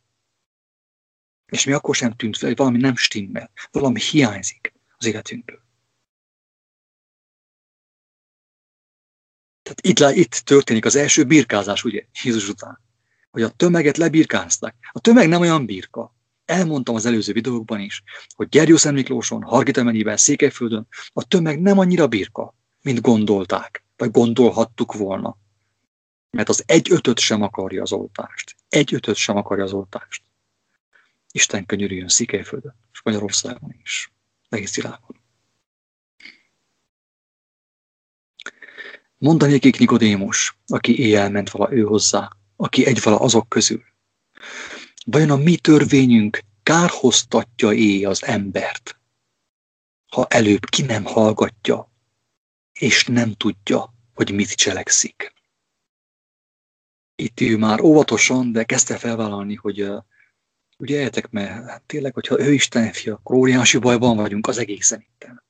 És mi akkor sem tűnt fel, hogy valami nem stimmel, valami hiányzik az életünkből. Tehát itt, itt történik az első birkázás, ugye, Jézus után. Hogy a tömeget lebirkázták. A tömeg nem olyan birka. Elmondtam az előző videókban is, hogy Gerjószent Miklóson, Hargita Székelyföldön a tömeg nem annyira birka, mint gondolták, vagy gondolhattuk volna. Mert az egy ötöt sem akarja az oltást. Egy ötöt sem akarja az oltást. Isten könyörüljön Székelyföldön, és Magyarországon is, egész világon. Mondanékik Nikodémus, aki éjjel ment vala ő hozzá, aki egy vala azok közül. Vajon a mi törvényünk kárhoztatja é az embert, ha előbb ki nem hallgatja, és nem tudja, hogy mit cselekszik itt ő már óvatosan, de kezdte felvállalni, hogy ugye értek, mert hát tényleg, hogyha ő Isten fia, akkor óriási bajban vagyunk az egészen itten.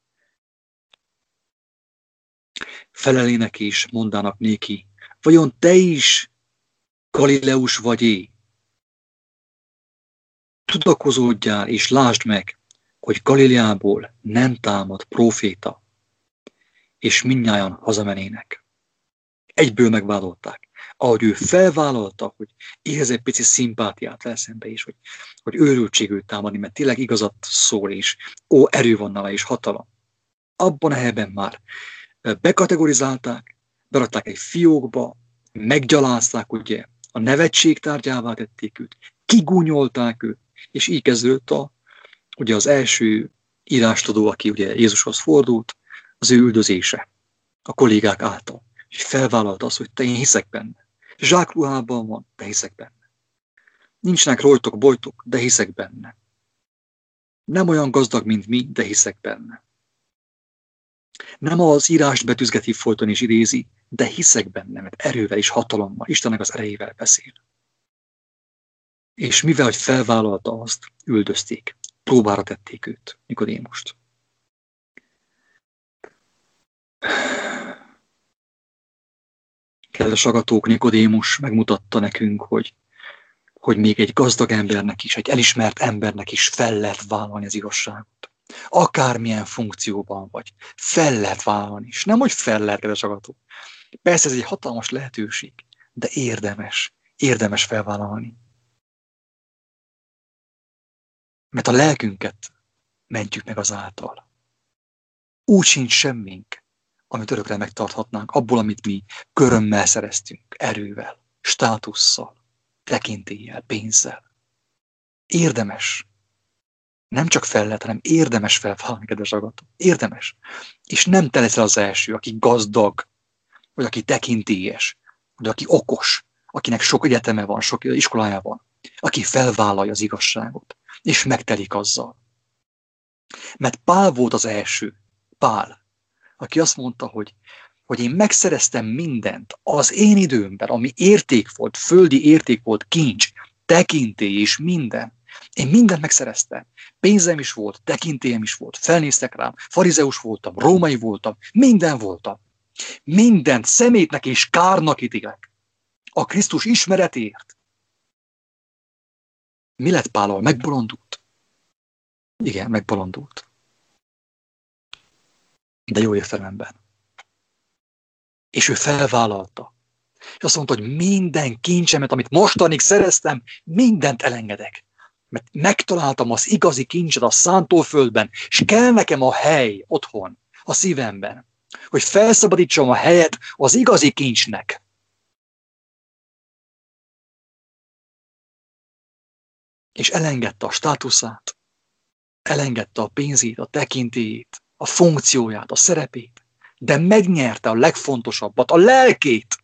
Felelének is mondanak néki, vajon te is Galileus vagy-é? Tudakozódjál és lásd meg, hogy Galileából nem támad proféta, és mindnyájan hazamenének. Egyből megvádolták ahogy ő felvállalta, hogy ehhez egy pici szimpátiát leszembe is, hogy, hogy őrültségül támadni, mert tényleg igazat szól, és ó, erő van nála, és hatalom. Abban a helyben már bekategorizálták, berakták egy fiókba, meggyalázták, ugye, a nevetség tárgyává tették őt, kigúnyolták őt, és így kezdődött a, ugye az első írástudó, aki ugye Jézushoz fordult, az ő üldözése a kollégák által. És felvállalta azt, hogy te én hiszek benne. Zsákruhában van, de hiszek benne. Nincsenek rojtok, bojtok, de hiszek benne. Nem olyan gazdag, mint mi, de hiszek benne. Nem az írást betűzgeti folyton és idézi, de hiszek benne, mert erővel és hatalommal, Istennek az erejével beszél. És mivel, hogy felvállalta azt, üldözték. Próbára tették őt, Nikodémust. Kedves agatók, Nikodémus megmutatta nekünk, hogy, hogy még egy gazdag embernek is, egy elismert embernek is fel lehet vállalni az igazságot. Akármilyen funkcióban vagy, fel lehet vállalni is. Nem, hogy fel lehet, kedves agatók. Persze ez egy hatalmas lehetőség, de érdemes, érdemes felvállalni. Mert a lelkünket mentjük meg azáltal. Úgy sincs semmink, amit örökre megtarthatnánk, abból, amit mi körömmel szereztünk, erővel, státusszal, tekintéllyel, pénzzel. Érdemes. Nem csak fel lehet, hanem érdemes felvállalni, kedves agató. Érdemes. És nem te leszel az első, aki gazdag, vagy aki tekintélyes, vagy aki okos, akinek sok egyeteme van, sok iskolája van, aki felvállalja az igazságot, és megtelik azzal. Mert Pál volt az első, Pál, aki azt mondta, hogy, hogy én megszereztem mindent az én időmben, ami érték volt, földi érték volt, kincs, tekintély és minden. Én mindent megszereztem. Pénzem is volt, tekintélyem is volt, felnéztek rám, farizeus voltam, római voltam, minden voltam. Mindent szemétnek és kárnak ítélek. A Krisztus ismeretért. Mi lett Pálal? Megbolondult. Igen, megbolondult de jó értelemben. És ő felvállalta. És azt mondta, hogy minden kincsemet, amit mostanig szereztem, mindent elengedek. Mert megtaláltam az igazi kincset a szántóföldben, és kell nekem a hely otthon, a szívemben, hogy felszabadítsam a helyet az igazi kincsnek. És elengedte a státuszát, elengedte a pénzét, a tekintélyét, a funkcióját, a szerepét, de megnyerte a legfontosabbat, a lelkét,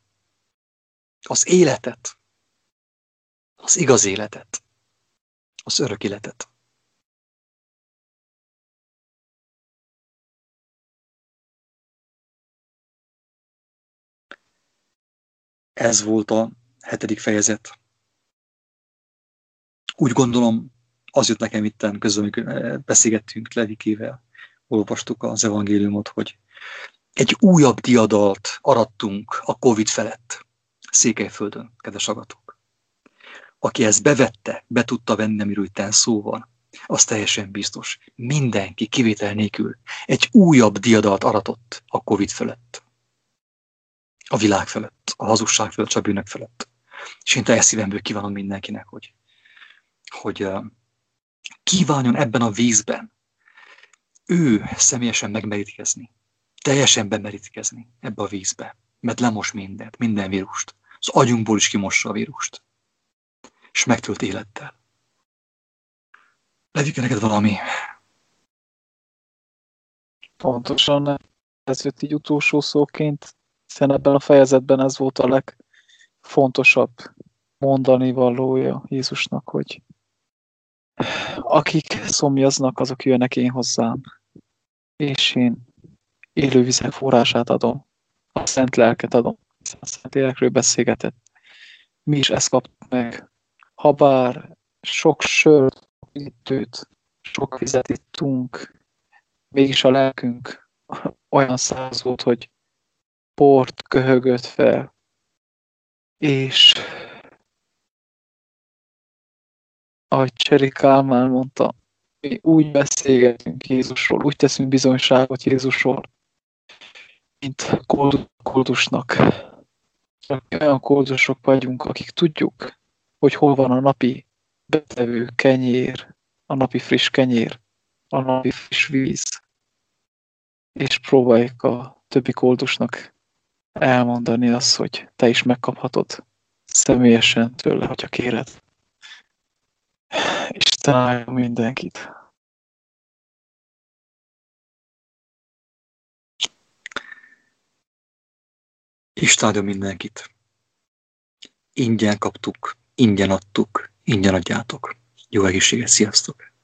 az életet, az igaz életet, az örök életet. Ez volt a hetedik fejezet. Úgy gondolom, az jött nekem itten közben, amikor beszélgettünk Levikével, olvastuk az evangéliumot, hogy egy újabb diadalt arattunk a Covid felett, Székelyföldön, kedves agatok. Aki ezt bevette, be tudta venni, amiről itt szó van, az teljesen biztos. Mindenki kivétel nélkül egy újabb diadalt aratott a Covid felett. A világ felett, a hazugság felett, a bűnök felett. És én teljes szívemből kívánom mindenkinek, hogy, hogy kívánjon ebben a vízben ő személyesen megmerítkezni. Teljesen bemerítkezni ebbe a vízbe. Mert lemos mindent, minden vírust. Az agyunkból is kimossa a vírust. És megtölt élettel. Levike neked valami? Pontosan ez jött így utolsó szóként, hiszen ebben a fejezetben ez volt a legfontosabb mondani valója Jézusnak, hogy akik szomjaznak, azok jönnek én hozzám, és én élővizek forrását adom, a szent lelket adom, hiszen a szent lélekről beszélgetett. Mi is ezt kaptuk meg. Habár sok sört, ittőt, sok vizet ittunk, mégis a lelkünk olyan száz volt, hogy port köhögött fel, és ahogy Cseri Kálmán mondta, mi úgy beszélgetünk Jézusról, úgy teszünk bizonyságot Jézusról, mint koldusnak. Olyan koldusok vagyunk, akik tudjuk, hogy hol van a napi betevő kenyér, a napi friss kenyér, a napi friss víz, és próbáljuk a többi koldusnak elmondani azt, hogy te is megkaphatod személyesen tőle, hogyha kéred. Isten áldja mindenkit. Isten áldja mindenkit. Ingyen kaptuk, ingyen adtuk, ingyen adjátok. Jó egészséget, sziasztok!